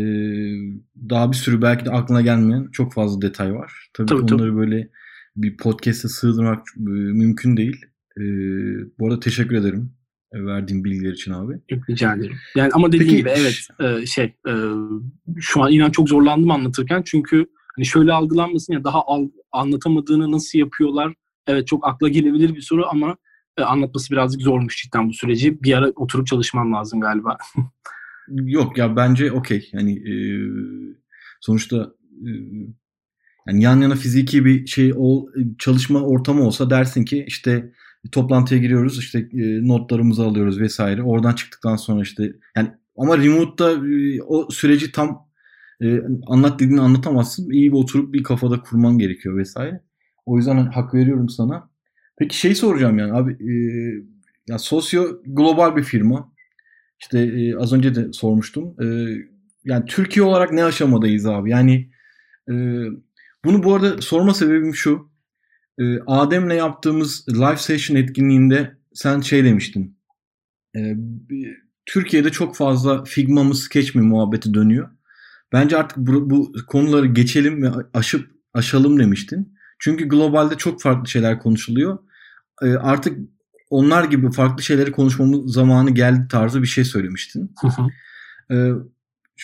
daha bir sürü belki de aklına gelmeyen çok fazla detay var. Tabii, tabii onları tabii. böyle bir podcast'e sığdırmak e, mümkün değil. E, bu arada teşekkür ederim. E, verdiğin bilgiler için abi. Yok, rica ederim. Yani ama dediğim Peki, gibi evet e, şey e, şu an inan çok zorlandım anlatırken çünkü hani şöyle algılanmasın ya daha al, anlatamadığını nasıl yapıyorlar evet çok akla gelebilir bir soru ama anlatması birazcık zormuş cidden bu süreci. Bir ara oturup çalışmam lazım galiba. Yok ya bence okey. Yani e, sonuçta e, yani yan yana fiziki bir şey ol, çalışma ortamı olsa dersin ki işte toplantıya giriyoruz işte e, notlarımızı alıyoruz vesaire. Oradan çıktıktan sonra işte yani ama remote'da e, o süreci tam e, anlat dediğini anlatamazsın. İyi bir oturup bir kafada kurman gerekiyor vesaire. O yüzden hak veriyorum sana. Peki şey soracağım yani abi e, ya sosyo global bir firma. İşte e, az önce de sormuştum. E, yani Türkiye olarak ne aşamadayız abi? Yani e, bunu bu arada sorma sebebim şu. E, Adem'le yaptığımız live session etkinliğinde sen şey demiştin. E, Türkiye'de çok fazla Figma mı Sketch mi muhabbeti dönüyor. Bence artık bu, bu konuları geçelim ve aşıp aşalım demiştin. Çünkü globalde çok farklı şeyler konuşuluyor. E, artık onlar gibi farklı şeyleri konuşmamız zamanı geldi tarzı bir şey söylemiştin. e,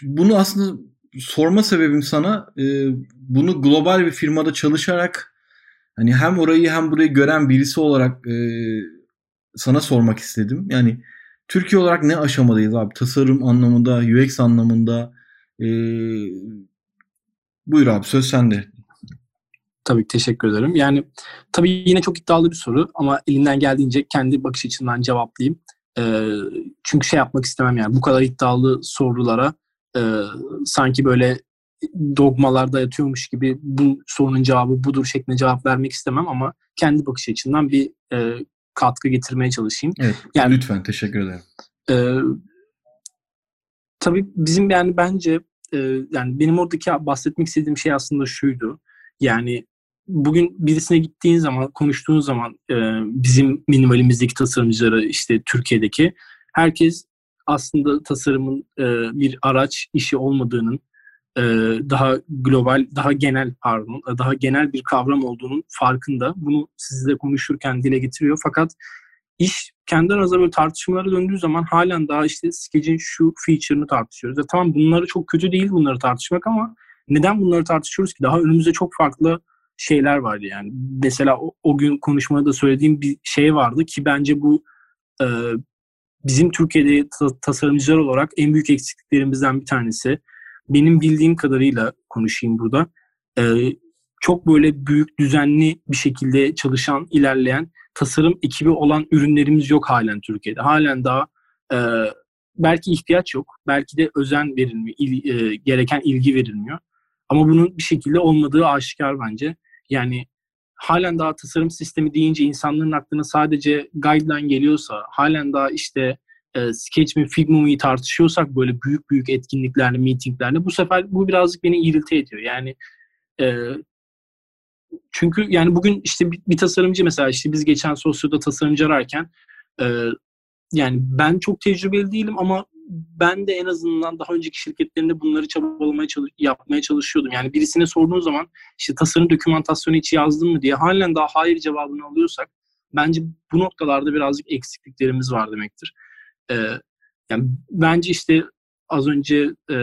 bunu aslında sorma sebebim sana e, bunu global bir firmada çalışarak hani hem orayı hem burayı gören birisi olarak e, sana sormak istedim. Yani Türkiye olarak ne aşamadayız abi? Tasarım anlamında, UX anlamında. E, buyur abi söz sende. Tabii teşekkür ederim. Yani tabii yine çok iddialı bir soru ama elimden geldiğince kendi bakış açımdan cevaplayayım. E, çünkü şey yapmak istemem yani bu kadar iddialı sorulara e, sanki böyle dogmalarda yatıyormuş gibi bu sorunun cevabı budur şeklinde cevap vermek istemem ama kendi bakış açımdan bir e, katkı getirmeye çalışayım. Evet, yani, lütfen teşekkür ederim. E, tabii bizim yani bence e, yani benim oradaki bahsetmek istediğim şey aslında şuydu. Yani bugün birisine gittiğin zaman, konuştuğun zaman e, bizim minimalimizdeki tasarımcıları işte Türkiye'deki herkes aslında tasarımın e, bir araç işi olmadığının e, daha global, daha genel pardon, daha genel bir kavram olduğunun farkında. Bunu sizle konuşurken dile getiriyor. Fakat iş kendi aranızda böyle tartışmalara döndüğü zaman halen daha işte skecin şu feature'ını tartışıyoruz. Ya tamam bunları çok kötü değil bunları tartışmak ama neden bunları tartışıyoruz ki? Daha önümüzde çok farklı şeyler vardı yani. Mesela o, o gün konuşmada da söylediğim bir şey vardı ki bence bu e, bizim Türkiye'de ta- tasarımcılar olarak en büyük eksikliklerimizden bir tanesi. Benim bildiğim kadarıyla konuşayım burada. E, çok böyle büyük, düzenli bir şekilde çalışan, ilerleyen tasarım ekibi olan ürünlerimiz yok halen Türkiye'de. Halen daha e, belki ihtiyaç yok, belki de özen verilmiyor, il, e, gereken ilgi verilmiyor. Ama bunun bir şekilde olmadığı aşikar bence. Yani halen daha tasarım sistemi deyince insanların aklına sadece guideline geliyorsa, halen daha işte e, Sketch mi Figma mı tartışıyorsak böyle büyük büyük etkinliklerle, meetinglerle bu sefer bu birazcık beni irite ediyor. Yani e, çünkü yani bugün işte bir, bir tasarımcı mesela işte biz geçen sosyoda tasarımcı ararken e, yani ben çok tecrübeli değilim ama ben de en azından daha önceki şirketlerinde bunları çabalamaya çalış yapmaya çalışıyordum. Yani birisine sorduğun zaman işte tasarım dokümantasyonu hiç yazdın mı diye halen daha hayır cevabını alıyorsak bence bu noktalarda birazcık eksikliklerimiz var demektir. Ee, yani bence işte az önce e,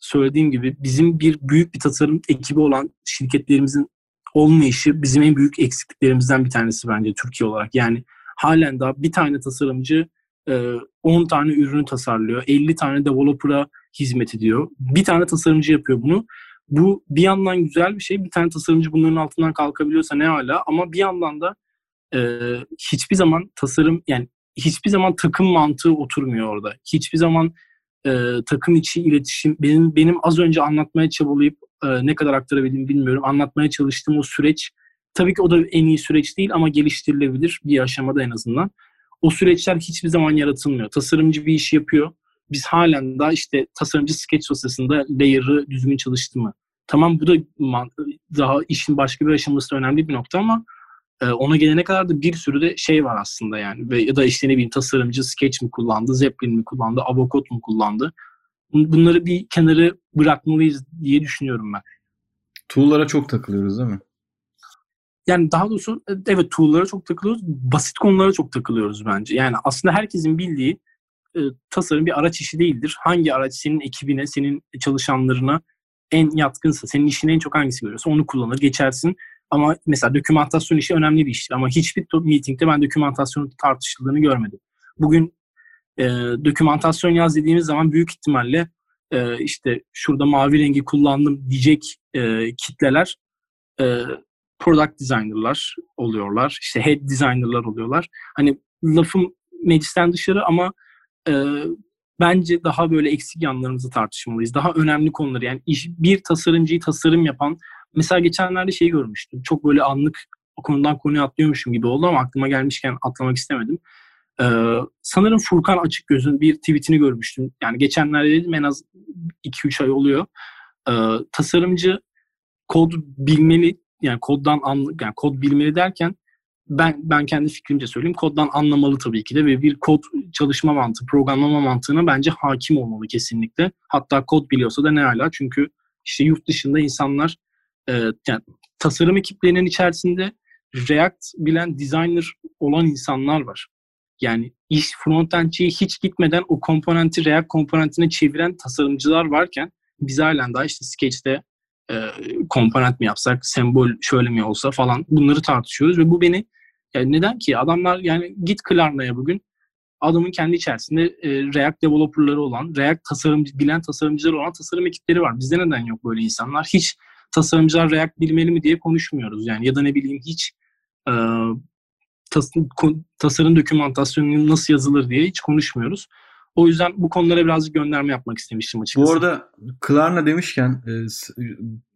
söylediğim gibi bizim bir büyük bir tasarım ekibi olan şirketlerimizin olmayışı bizim en büyük eksikliklerimizden bir tanesi bence Türkiye olarak. Yani halen daha bir tane tasarımcı 10 tane ürünü tasarlıyor. 50 tane developer'a hizmet ediyor. Bir tane tasarımcı yapıyor bunu. Bu bir yandan güzel bir şey. Bir tane tasarımcı bunların altından kalkabiliyorsa ne hala. Ama bir yandan da e, hiçbir zaman tasarım yani hiçbir zaman takım mantığı oturmuyor orada. Hiçbir zaman e, takım içi iletişim benim benim az önce anlatmaya çabalayıp e, ne kadar aktarabildim bilmiyorum. Anlatmaya çalıştığım o süreç tabii ki o da en iyi süreç değil ama geliştirilebilir bir aşamada en azından. O süreçler hiçbir zaman yaratılmıyor. Tasarımcı bir iş yapıyor. Biz halen daha işte tasarımcı sketch dosyasında layer'ı düzgün çalıştı mı? Tamam bu da daha işin başka bir aşaması önemli bir nokta ama e, ona gelene kadar da bir sürü de şey var aslında yani. Ve ya da işte ne bileyim tasarımcı sketch mi kullandı, Zeppelin mi kullandı, Avocot mu kullandı? Bunları bir kenarı bırakmalıyız diye düşünüyorum ben. Tool'lara çok takılıyoruz değil mi? Yani daha doğrusu e, evet tool'lara çok takılıyoruz. Basit konulara çok takılıyoruz bence. Yani aslında herkesin bildiği e, tasarım bir araç işi değildir. Hangi araç senin ekibine, senin çalışanlarına en yatkınsa, senin işine en çok hangisi görüyorsa onu kullanır, geçersin. Ama mesela dokümantasyon işi önemli bir iştir. Ama hiçbir meetingde ben dokümantasyonun tartışıldığını görmedim. Bugün e, dokümantasyon yaz dediğimiz zaman büyük ihtimalle e, işte şurada mavi rengi kullandım diyecek e, kitleler e, product designer'lar oluyorlar. İşte head designer'lar oluyorlar. Hani lafım meclisten dışarı ama e, bence daha böyle eksik yanlarımızı tartışmalıyız. Daha önemli konuları yani iş, bir tasarımcıyı tasarım yapan mesela geçenlerde şey görmüştüm. Çok böyle anlık o konudan konuya atlıyormuşum gibi oldu ama aklıma gelmişken atlamak istemedim. Ee, sanırım Furkan açık gözün bir tweetini görmüştüm. Yani geçenlerde dedim en az 2-3 ay oluyor. Ee, tasarımcı kod bilmeli yani koddan anlı, yani kod bilmeli derken ben ben kendi fikrimce söyleyeyim koddan anlamalı tabii ki de ve bir kod çalışma mantığı, programlama mantığına bence hakim olmalı kesinlikle. Hatta kod biliyorsa da ne hala çünkü işte yurt dışında insanlar e, yani tasarım ekiplerinin içerisinde React bilen designer olan insanlar var. Yani iş frontendçiye hiç gitmeden o komponenti React komponentine çeviren tasarımcılar varken biz halen daha işte Sketch'te e, komponent mi yapsak, sembol şöyle mi olsa falan bunları tartışıyoruz ve bu beni yani neden ki adamlar yani git Klarna'ya bugün adamın kendi içerisinde e, React developerları olan, React tasarımcı, bilen tasarımcılar olan tasarım ekipleri var. Bizde neden yok böyle insanlar? Hiç tasarımcılar React bilmeli mi diye konuşmuyoruz yani ya da ne bileyim hiç e, tas, tasarım dokümantasyonu nasıl yazılır diye hiç konuşmuyoruz. O yüzden bu konulara birazcık gönderme yapmak istemiştim açıkçası. Bu arada Klarna demişken e,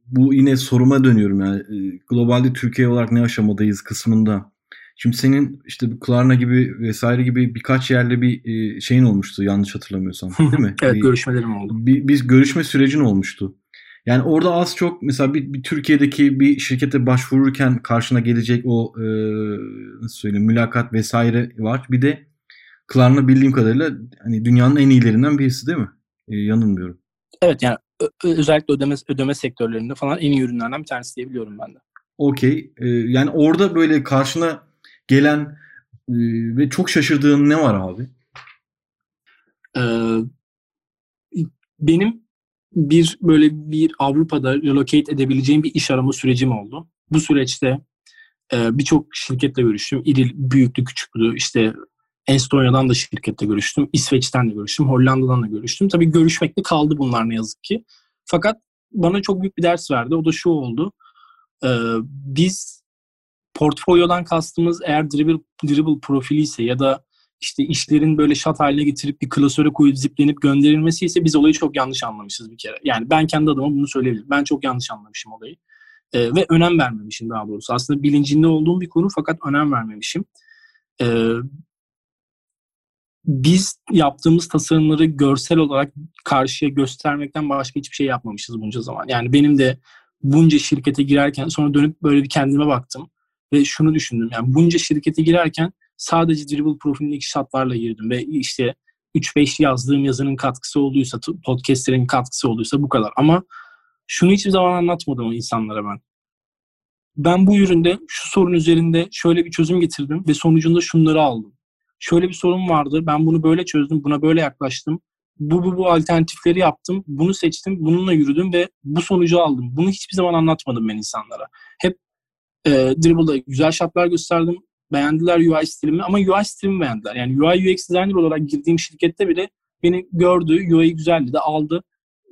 bu yine soruma dönüyorum yani e, globalde Türkiye olarak ne aşamadayız kısmında. Şimdi senin işte Klarna gibi vesaire gibi birkaç yerle bir e, şeyin olmuştu yanlış hatırlamıyorsam değil mi? evet görüşmelerim oldu. Bir, bir görüşme sürecin olmuştu. Yani orada az çok mesela bir, bir Türkiye'deki bir şirkete başvururken karşına gelecek o e, nasıl söyleyeyim mülakat vesaire var. Bir de Klarna bildiğim kadarıyla hani dünyanın en iyilerinden birisi değil mi? E, yanılmıyorum. Evet yani özellikle ödeme ödeme sektörlerinde falan en iyi ürünlerden bir tanesi diyebiliyorum ben de. Okey. E, yani orada böyle karşına gelen e, ve çok şaşırdığın ne var abi? Ee, benim bir böyle bir Avrupa'da relocate edebileceğim bir iş arama sürecim oldu. Bu süreçte e, birçok şirketle görüştüm. İri, büyüklü, küçüklü, işte Estonya'dan da şirkette görüştüm. İsveç'ten de görüştüm. Hollanda'dan da görüştüm. Tabii görüşmekte kaldı bunlar ne yazık ki. Fakat bana çok büyük bir ders verdi. O da şu oldu. Ee, biz portfolyodan kastımız eğer dribble, dribble profili ise ya da işte işlerin böyle şat haline getirip bir klasöre koyup ziplenip gönderilmesi ise biz olayı çok yanlış anlamışız bir kere. Yani ben kendi adıma bunu söyleyebilirim. Ben çok yanlış anlamışım olayı. Ee, ve önem vermemişim daha doğrusu. Aslında bilincinde olduğum bir konu fakat önem vermemişim. Ee, biz yaptığımız tasarımları görsel olarak karşıya göstermekten başka hiçbir şey yapmamışız bunca zaman. Yani benim de bunca şirkete girerken sonra dönüp böyle bir kendime baktım ve şunu düşündüm. Yani bunca şirkete girerken sadece dribble profilindeki şartlarla girdim ve işte 3-5 yazdığım yazının katkısı olduysa, podcastlerin katkısı olduysa bu kadar. Ama şunu hiçbir zaman anlatmadım insanlara ben. Ben bu üründe şu sorun üzerinde şöyle bir çözüm getirdim ve sonucunda şunları aldım şöyle bir sorun vardı. Ben bunu böyle çözdüm. Buna böyle yaklaştım. Bu bu bu alternatifleri yaptım. Bunu seçtim. Bununla yürüdüm ve bu sonucu aldım. Bunu hiçbir zaman anlatmadım ben insanlara. Hep e, Dribble'da güzel şartlar gösterdim. Beğendiler UI stilimi ama UI stilimi beğendiler. Yani UI UX designer olarak girdiğim şirkette bile beni gördü, UI güzeldi de aldı.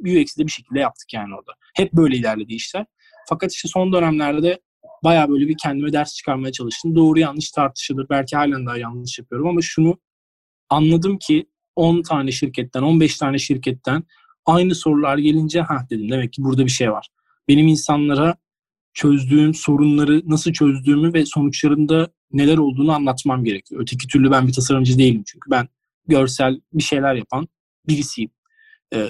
UX'i de bir şekilde yaptık yani orada. Hep böyle ilerledi işler. Fakat işte son dönemlerde baya böyle bir kendime ders çıkarmaya çalıştım. Doğru yanlış tartışılır. Belki halen daha yanlış yapıyorum ama şunu anladım ki 10 tane şirketten, 15 tane şirketten aynı sorular gelince ha dedim demek ki burada bir şey var. Benim insanlara çözdüğüm sorunları nasıl çözdüğümü ve sonuçlarında neler olduğunu anlatmam gerekiyor. Öteki türlü ben bir tasarımcı değilim çünkü ben görsel bir şeyler yapan birisiyim. Ee,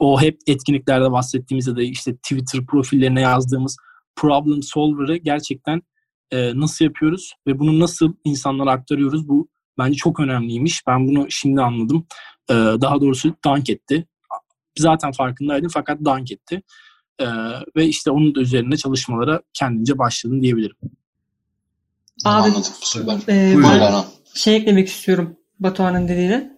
o hep etkinliklerde bahsettiğimizde de işte Twitter profillerine yazdığımız problem solver'ı gerçekten e, nasıl yapıyoruz ve bunu nasıl insanlara aktarıyoruz bu bence çok önemliymiş. Ben bunu şimdi anladım. E, daha doğrusu dank etti. Zaten farkındaydım fakat dank etti. E, ve işte onun da üzerinde çalışmalara kendince başladım diyebilirim. Abi, Anladım. Süper. E, şey eklemek istiyorum Batuhan'ın dediğine.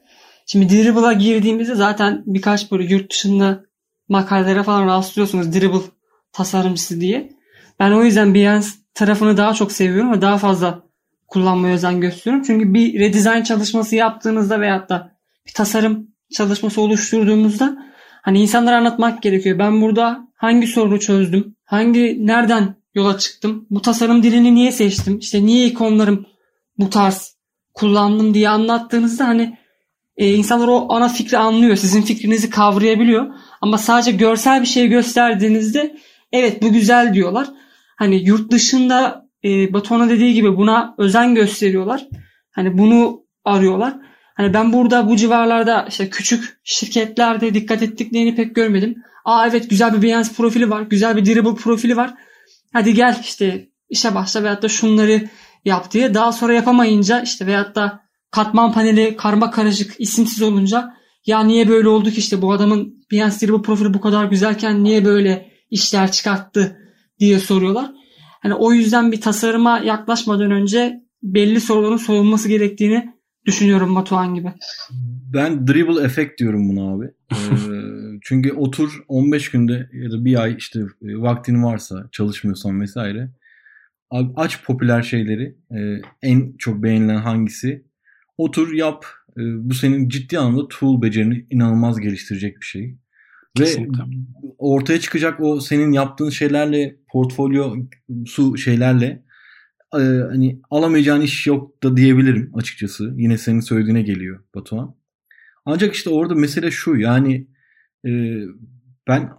Şimdi Dribble'a girdiğimizde zaten birkaç böyle yurt dışında makalelere falan rastlıyorsunuz Dribble tasarımcısı diye. Ben o yüzden Behance tarafını daha çok seviyorum ve daha fazla kullanmaya özen gösteriyorum. Çünkü bir redesign çalışması yaptığınızda veyahut da bir tasarım çalışması oluşturduğumuzda hani insanlara anlatmak gerekiyor. Ben burada hangi sorunu çözdüm? Hangi nereden yola çıktım? Bu tasarım dilini niye seçtim? İşte niye ikonlarım bu tarz kullandım diye anlattığınızda hani e, insanlar o ana fikri anlıyor. Sizin fikrinizi kavrayabiliyor. Ama sadece görsel bir şey gösterdiğinizde evet bu güzel diyorlar. Hani yurt dışında e, Batuhan'ın dediği gibi buna özen gösteriyorlar. Hani bunu arıyorlar. Hani ben burada bu civarlarda işte küçük şirketlerde dikkat ettiklerini pek görmedim. Aa evet güzel bir Behance profili var. Güzel bir Dribble profili var. Hadi gel işte işe başla veyahut da şunları yap diye. Daha sonra yapamayınca işte veyahut da katman paneli karma karışık isimsiz olunca ya niye böyle oldu ki işte bu adamın Behance Dribble profili bu kadar güzelken niye böyle işler çıkarttı diye soruyorlar. Hani o yüzden bir tasarıma yaklaşmadan önce belli soruların sorulması gerektiğini düşünüyorum Batuhan gibi. Ben dribble efekt diyorum buna abi. Ee, çünkü otur 15 günde ya da bir ay işte e, vaktin varsa çalışmıyorsan vesaire. Abi aç popüler şeyleri. e, en çok beğenilen hangisi? Otur yap. E, bu senin ciddi anlamda tool becerini inanılmaz geliştirecek bir şey. Kesinlikle. Ve ortaya çıkacak o senin yaptığın şeylerle portfolyo su şeylerle e, hani alamayacağın iş yok da diyebilirim açıkçası. Yine senin söylediğine geliyor Batuhan. Ancak işte orada mesele şu yani e, ben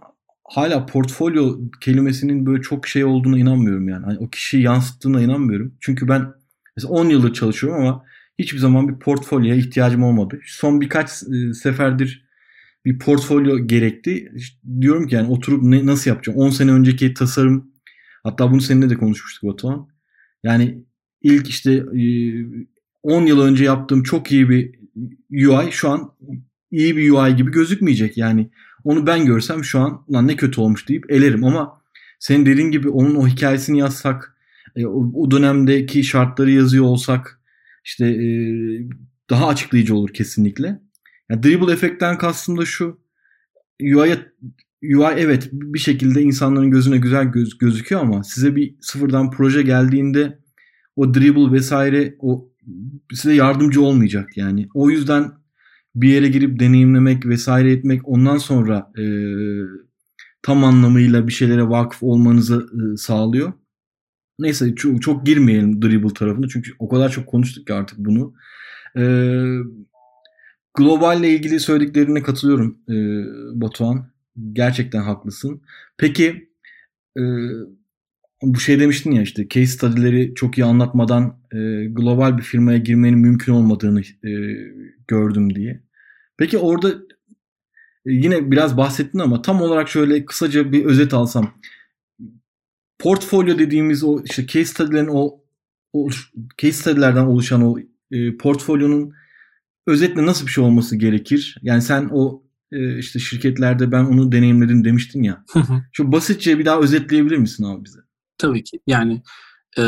hala portfolyo kelimesinin böyle çok şey olduğuna inanmıyorum yani. Hani o kişiyi yansıttığına inanmıyorum. Çünkü ben mesela 10 yıldır çalışıyorum ama hiçbir zaman bir portfolyoya ihtiyacım olmadı. Son birkaç e, seferdir bir portfolyo gerekti. İşte diyorum ki yani oturup ne, nasıl yapacağım? 10 sene önceki tasarım hatta bunu seninle de konuşmuştuk Batuhan. Yani ilk işte e, 10 yıl önce yaptığım çok iyi bir UI şu an iyi bir UI gibi gözükmeyecek. Yani onu ben görsem şu an lan ne kötü olmuş deyip elerim ama senin dediğin gibi onun o hikayesini yazsak e, o, o dönemdeki şartları yazıyor olsak işte e, daha açıklayıcı olur kesinlikle. Yani dribble efektten kastım da şu. UI'ye UI evet bir şekilde insanların gözüne güzel göz, gözüküyor ama size bir sıfırdan proje geldiğinde o dribble vesaire o size yardımcı olmayacak yani. O yüzden bir yere girip deneyimlemek vesaire etmek ondan sonra e, tam anlamıyla bir şeylere vakıf olmanızı e, sağlıyor. Neyse çok, çok girmeyelim dribble tarafına çünkü o kadar çok konuştuk ki artık bunu. Eee Globalle ilgili söylediklerine katılıyorum e, Batuhan. Gerçekten haklısın. Peki e, bu şey demiştin ya işte case study'leri çok iyi anlatmadan e, global bir firmaya girmenin mümkün olmadığını e, gördüm diye. Peki orada e, yine biraz bahsettin ama tam olarak şöyle kısaca bir özet alsam. Portfolyo dediğimiz o işte case study'lerin o, o case study'lerden oluşan o e, portfolyonun özetle nasıl bir şey olması gerekir? Yani sen o e, işte şirketlerde ben onu deneyimledim demiştin ya. Şu basitçe bir daha özetleyebilir misin abi bize? Tabii ki. Yani e,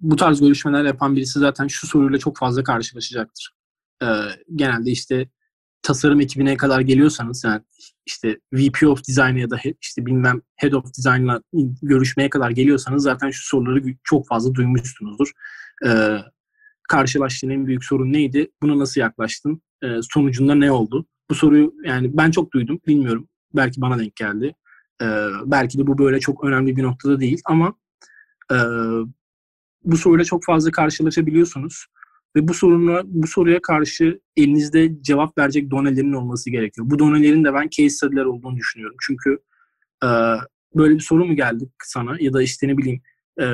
bu tarz görüşmeler yapan birisi zaten şu soruyla çok fazla karşılaşacaktır. E, genelde işte tasarım ekibine kadar geliyorsanız yani işte VP of Design ya da işte bilmem Head of Design'la görüşmeye kadar geliyorsanız zaten şu soruları çok fazla duymuşsunuzdur. E, karşılaştığın en büyük sorun neydi? Buna nasıl yaklaştın? E, sonucunda ne oldu? Bu soruyu yani ben çok duydum. Bilmiyorum. Belki bana denk geldi. E, belki de bu böyle çok önemli bir noktada değil ama e, bu soruyla çok fazla karşılaşabiliyorsunuz. Ve bu soruna, bu soruya karşı elinizde cevap verecek donelerin olması gerekiyor. Bu donelerin de ben case study'ler olduğunu düşünüyorum. Çünkü e, böyle bir soru mu geldi sana ya da işte ne bileyim e,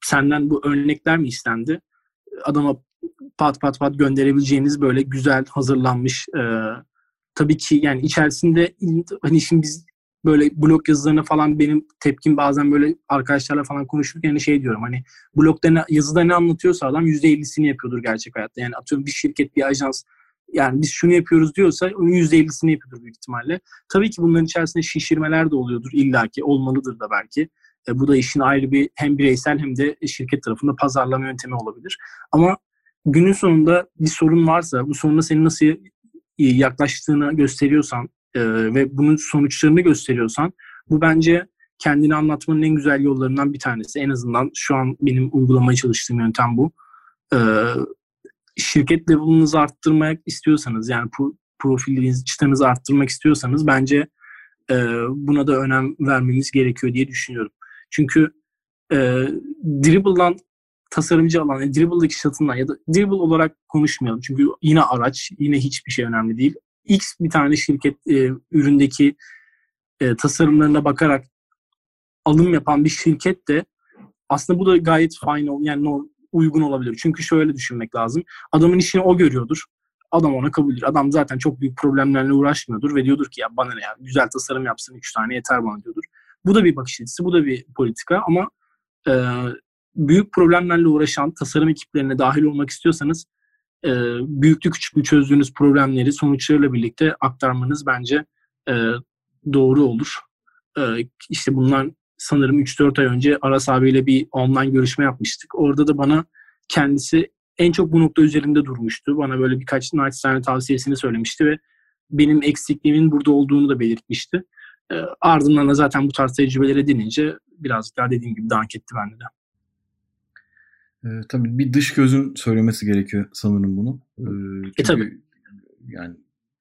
senden bu örnekler mi istendi? Adama pat pat pat gönderebileceğiniz böyle güzel hazırlanmış e, tabii ki yani içerisinde hani şimdi biz böyle blog yazılarına falan benim tepkim bazen böyle arkadaşlarla falan konuşurken hani şey diyorum hani blogda ne, yazıda ne anlatıyorsa adam %50'sini yapıyordur gerçek hayatta. Yani atıyorum bir şirket, bir ajans yani biz şunu yapıyoruz diyorsa onun %50'sini yapıyordur büyük ihtimalle. Tabii ki bunların içerisinde şişirmeler de oluyordur illaki olmalıdır da belki. E, bu da işin ayrı bir hem bireysel hem de şirket tarafında pazarlama yöntemi olabilir. Ama günün sonunda bir sorun varsa bu soruna senin nasıl yaklaştığını gösteriyorsan e, ve bunun sonuçlarını gösteriyorsan bu bence kendini anlatmanın en güzel yollarından bir tanesi. En azından şu an benim uygulamaya çalıştığım yöntem bu. E, şirket level'ınızı arttırmak istiyorsanız yani profilinizi, çıtanızı arttırmak istiyorsanız bence e, buna da önem vermeniz gerekiyor diye düşünüyorum. Çünkü e, dribble'dan tasarımcı alan, yani dribble'daki şatından ya da dribble olarak konuşmayalım. Çünkü yine araç, yine hiçbir şey önemli değil. X bir tane şirket e, üründeki e, tasarımlarına bakarak alım yapan bir şirket de aslında bu da gayet fine yani no, uygun olabilir. Çünkü şöyle düşünmek lazım. Adamın işini o görüyordur. Adam ona kabul ediyor. Adam zaten çok büyük problemlerle uğraşmıyordur ve diyordur ki ya bana ne ya güzel tasarım yapsın 3 tane yeter bana diyordur. Bu da bir bakış açısı, bu da bir politika ama e, büyük problemlerle uğraşan tasarım ekiplerine dahil olmak istiyorsanız e, büyüklü küçüklü çözdüğünüz problemleri sonuçlarıyla birlikte aktarmanız bence e, doğru olur. E, işte bunlar sanırım 3-4 ay önce Aras abiyle bir online görüşme yapmıştık. Orada da bana kendisi en çok bu nokta üzerinde durmuştu. Bana böyle birkaç naçizane tavsiyesini söylemişti ve benim eksikliğimin burada olduğunu da belirtmişti. E, ardından da zaten bu tarz tecrübeler edinince birazcık daha dediğim gibi dank etti bende de. E, tabii bir dış gözün söylemesi gerekiyor sanırım bunu. E, çünkü e tabii. Yani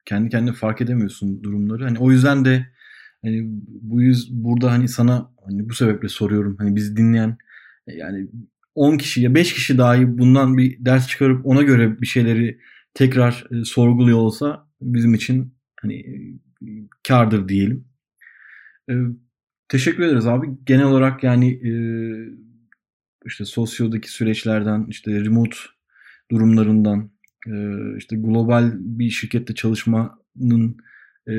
kendi kendine fark edemiyorsun durumları. Hani o yüzden de hani bu yüz burada hani sana hani bu sebeple soruyorum. Hani bizi dinleyen e, yani 10 kişi ya 5 kişi dahi bundan bir ders çıkarıp ona göre bir şeyleri tekrar e, sorguluyor olsa bizim için hani e, kardır diyelim. E, teşekkür ederiz abi. Genel olarak yani e, işte sosyodaki süreçlerden, işte remote durumlarından, e, işte global bir şirkette çalışmanın e,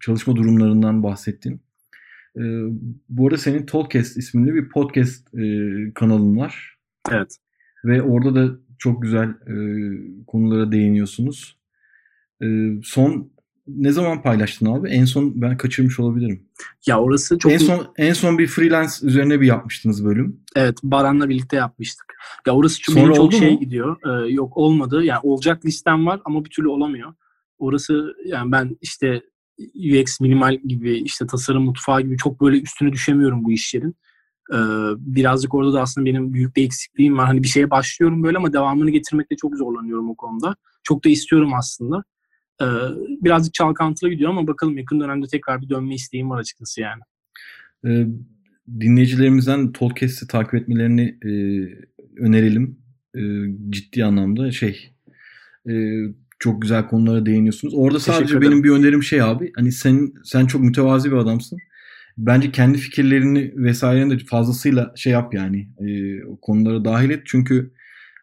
çalışma durumlarından bahsettin. E, bu arada senin Talkcast isminde bir podcast e, kanalın var. Evet. Ve orada da çok güzel e, konulara değiniyorsunuz. E, son ne zaman paylaştın abi? En son ben kaçırmış olabilirim. Ya orası çok En son en son bir freelance üzerine bir yapmıştınız bölüm. Evet, Baran'la birlikte yapmıştık. Ya orası çok, Sonra çok şey mu? gidiyor. Ee, yok olmadı. Yani olacak listem var ama bir türlü olamıyor. Orası yani ben işte UX minimal gibi işte tasarım mutfağı gibi çok böyle üstüne düşemiyorum bu işlerin. Ee, birazcık orada da aslında benim büyük bir eksikliğim var. Hani bir şeye başlıyorum böyle ama devamını getirmekte çok zorlanıyorum o konuda. Çok da istiyorum aslında. Ee, birazcık çalkantılı gidiyor ama bakalım yakın dönemde tekrar bir dönme isteğim var açıkçası yani. Ee, dinleyicilerimizden Tolkes'i takip etmelerini e, önerelim. E, ciddi anlamda şey e, çok güzel konulara değiniyorsunuz. Orada sadece benim bir önerim şey abi. Hani sen sen çok mütevazi bir adamsın. Bence kendi fikirlerini vesaireni de fazlasıyla şey yap yani. E, konulara dahil et. Çünkü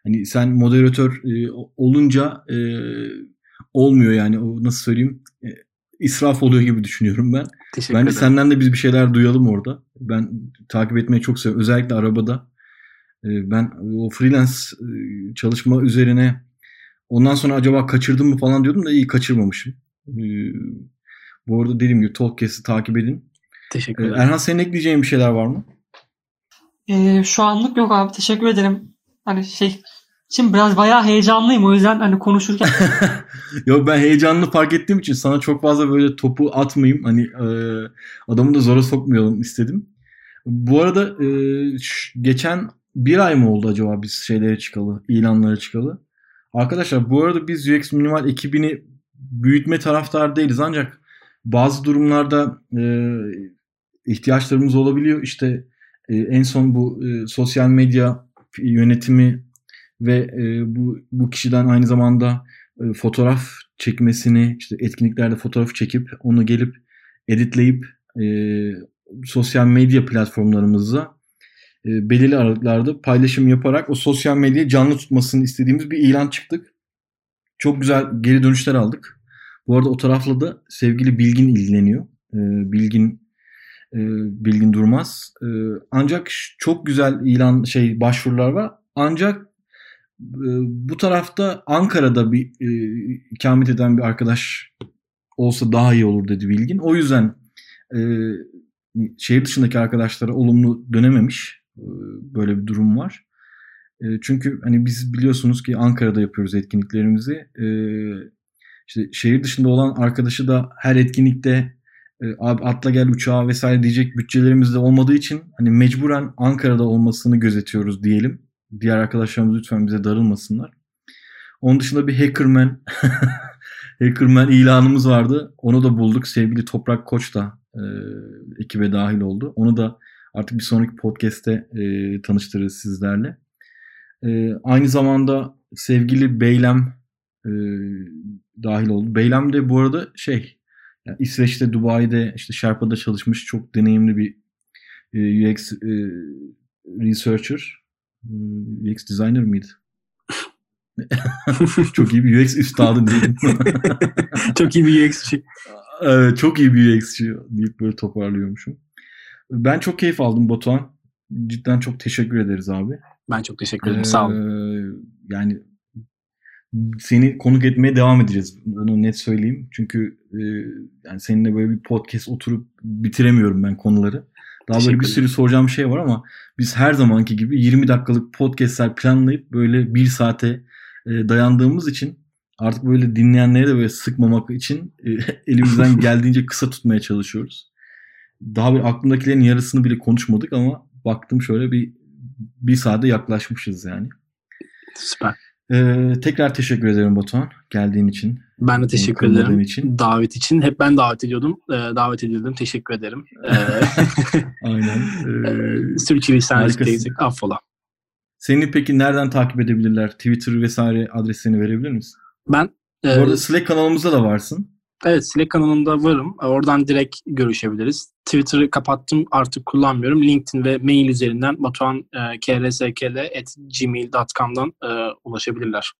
hani sen moderatör e, olunca e, olmuyor yani. O nasıl söyleyeyim? E, israf oluyor gibi düşünüyorum ben. Teşekkür Bence ederim. senden de biz bir şeyler duyalım orada. Ben takip etmeyi çok seviyorum. Özellikle arabada. E, ben o freelance e, çalışma üzerine ondan sonra acaba kaçırdım mı falan diyordum da iyi kaçırmamışım. E, bu arada dediğim gibi Talkcast'i takip edin. Teşekkür ederim. Erhan senin ekleyeceğin bir şeyler var mı? Ee, şu anlık yok abi. Teşekkür ederim. Hani şey Şimdi biraz bayağı heyecanlıyım o yüzden hani konuşurken. Yok ben heyecanlı fark ettiğim için sana çok fazla böyle topu atmayayım. Hani e, adamı da zora sokmayalım istedim. Bu arada e, geçen bir ay mı oldu acaba biz şeylere çıkalı, ilanlara çıkalı? Arkadaşlar bu arada biz UX Minimal ekibini büyütme taraftar değiliz ancak bazı durumlarda e, ihtiyaçlarımız olabiliyor. İşte e, en son bu e, sosyal medya yönetimi ve e, bu bu kişiden aynı zamanda e, fotoğraf çekmesini işte etkinliklerde fotoğraf çekip onu gelip editleyip e, sosyal medya platformlarımızda e, belirli aralıklarda paylaşım yaparak o sosyal medyayı canlı tutmasını istediğimiz bir ilan çıktık. Çok güzel geri dönüşler aldık. Bu arada o tarafla da sevgili Bilgin ilgileniyor. E, Bilgin e, Bilgin Durmaz. E, ancak çok güzel ilan şey başvurular var. Ancak bu tarafta Ankara'da bir e, ikamet eden bir arkadaş olsa daha iyi olur dedi Bilgin. O yüzden e, şehir dışındaki arkadaşlara olumlu dönememiş. E, böyle bir durum var. E, çünkü hani biz biliyorsunuz ki Ankara'da yapıyoruz etkinliklerimizi. E, işte şehir dışında olan arkadaşı da her etkinlikte e, abi atla gel uçağa vesaire diyecek bütçelerimiz de olmadığı için hani mecburen Ankara'da olmasını gözetiyoruz diyelim. Diğer arkadaşlarımız lütfen bize darılmasınlar. Onun dışında bir Hackerman Hackerman ilanımız vardı. Onu da bulduk. Sevgili Toprak Koç da e, ekibe dahil oldu. Onu da artık bir sonraki podcast'te e, tanıştırırız sizlerle. E, aynı zamanda sevgili Beylem e, dahil oldu. Beylem de bu arada şey yani İsveç'te, Dubai'de, işte Sherpa'da çalışmış çok deneyimli bir e, UX e, researcher. UX designer mıydı? çok iyi bir UX üstadı diyelim. çok iyi bir UX'çi. Evet, çok iyi bir UX'çi deyip böyle toparlıyormuşum. Ben çok keyif aldım Batuhan. Cidden çok teşekkür ederiz abi. Ben çok teşekkür ederim. Ee, Sağ olun. Yani seni konuk etmeye devam edeceğiz. Bunu net söyleyeyim. Çünkü e, yani seninle böyle bir podcast oturup bitiremiyorum ben konuları. Daha böyle bir sürü soracağım şey var ama biz her zamanki gibi 20 dakikalık podcastler planlayıp böyle bir saate e, dayandığımız için artık böyle dinleyenleri de böyle sıkmamak için e, elimizden geldiğince kısa tutmaya çalışıyoruz. Daha bir aklımdakilerin yarısını bile konuşmadık ama baktım şöyle bir bir saate yaklaşmışız yani. Süper. Ee, tekrar teşekkür ederim Batuhan geldiğin için. Ben de teşekkür ederim için. davet için. Hep ben davet ediyordum. Ee, davet edildim. Teşekkür ederim. Ee, Aynen. Ee, Sürçülisanlıktayız. Affola. Seni peki nereden takip edebilirler? Twitter vesaire adreslerini verebilir misin? Ben Bu arada e, Slack kanalımızda da varsın. Evet Slack kanalımda varım. Oradan direkt görüşebiliriz. Twitter'ı kapattım artık kullanmıyorum. LinkedIn ve mail üzerinden batuhan e, e, ulaşabilirler.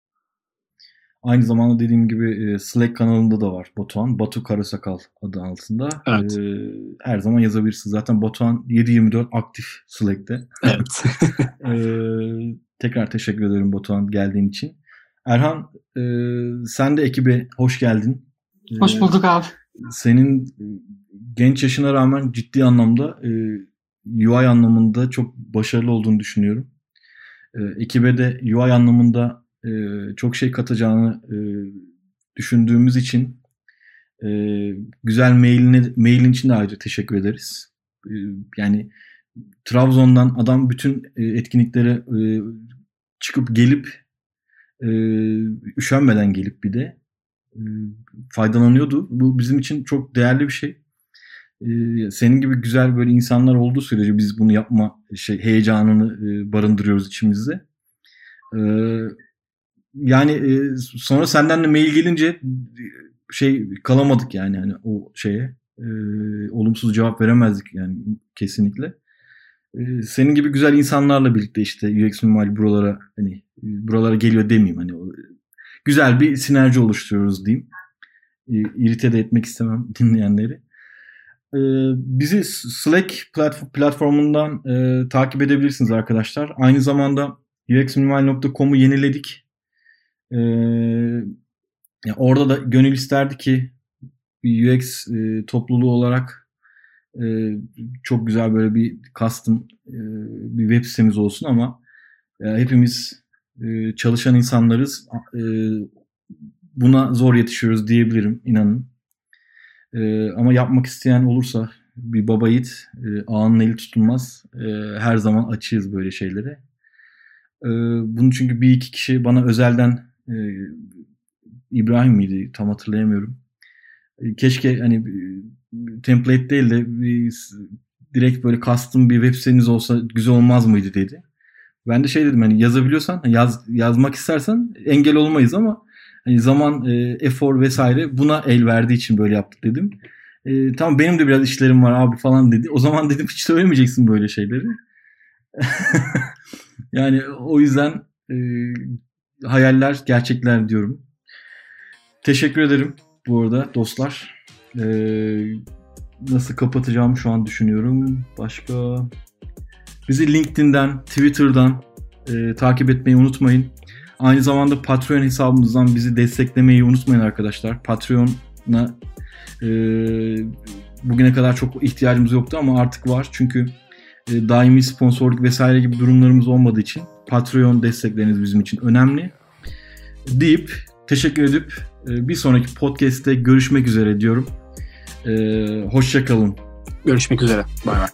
Aynı zamanda dediğim gibi e, Slack kanalında da var Batuhan. Batu Karasakal adı altında. Evet. E, her zaman yazabilirsiniz. Zaten Batuhan 7-24 aktif Slack'te. Evet. e, tekrar teşekkür ederim Batuhan geldiğin için. Erhan e, sen de ekibe hoş geldin. Hoş bulduk abi. Senin genç yaşına rağmen ciddi anlamda e, UI anlamında çok başarılı olduğunu düşünüyorum. E, ekibe de UI anlamında e, çok şey katacağını düşündüğümüz için güzel mailini, mailin için de ayrıca teşekkür ederiz. Yani Trabzon'dan adam bütün etkinliklere çıkıp gelip üşenmeden gelip bir de faydalanıyordu. Bu bizim için çok değerli bir şey. E, senin gibi güzel böyle insanlar olduğu sürece biz bunu yapma şey heyecanını e, barındırıyoruz içimizde. Yani sonra senden de mail gelince şey kalamadık yani hani o şeye olumsuz cevap veremezdik yani kesinlikle. Senin gibi güzel insanlarla birlikte işte UX mimari buralara hani buralara geliyor demeyeyim hani güzel bir sinerji oluşturuyoruz diyeyim. İrite de etmek istemem dinleyenleri. E, bizi Slack platformundan e, takip edebilirsiniz arkadaşlar. Aynı zamanda uxminimal.com'u yeniledik. E, yani orada da gönül isterdi ki UX e, topluluğu olarak e, çok güzel böyle bir custom bir web sitemiz olsun ama hepimiz e, çalışan insanlarız. E, buna zor yetişiyoruz diyebilirim inanın. E, ama yapmak isteyen olursa bir baba yiğit e, ağanın eli tutulmaz. E, her zaman açığız böyle şeylere. Bunu çünkü bir iki kişi bana özelden e, İbrahim miydi tam hatırlayamıyorum. Keşke hani template değil de bir, direkt böyle custom bir web siteniz olsa güzel olmaz mıydı dedi. Ben de şey dedim hani yazabiliyorsan yaz, yazmak istersen engel olmayız ama hani zaman, e, efor vesaire buna el verdiği için böyle yaptık dedim. E, tamam benim de biraz işlerim var abi falan dedi. O zaman dedim hiç söylemeyeceksin böyle şeyleri. yani o yüzden e, hayaller gerçekler diyorum. Teşekkür ederim bu arada dostlar. E, nasıl kapatacağım şu an düşünüyorum. Başka Bizi LinkedIn'den, Twitter'dan e, takip etmeyi unutmayın. Aynı zamanda Patreon hesabımızdan bizi desteklemeyi unutmayın arkadaşlar. Patreon'a e, bugüne kadar çok ihtiyacımız yoktu ama artık var. Çünkü e, daimi sponsorluk vesaire gibi durumlarımız olmadığı için Patreon destekleriniz bizim için önemli. Deyip teşekkür edip e, bir sonraki podcast'te görüşmek üzere diyorum. E, Hoşçakalın. Görüşmek üzere. Bay bay.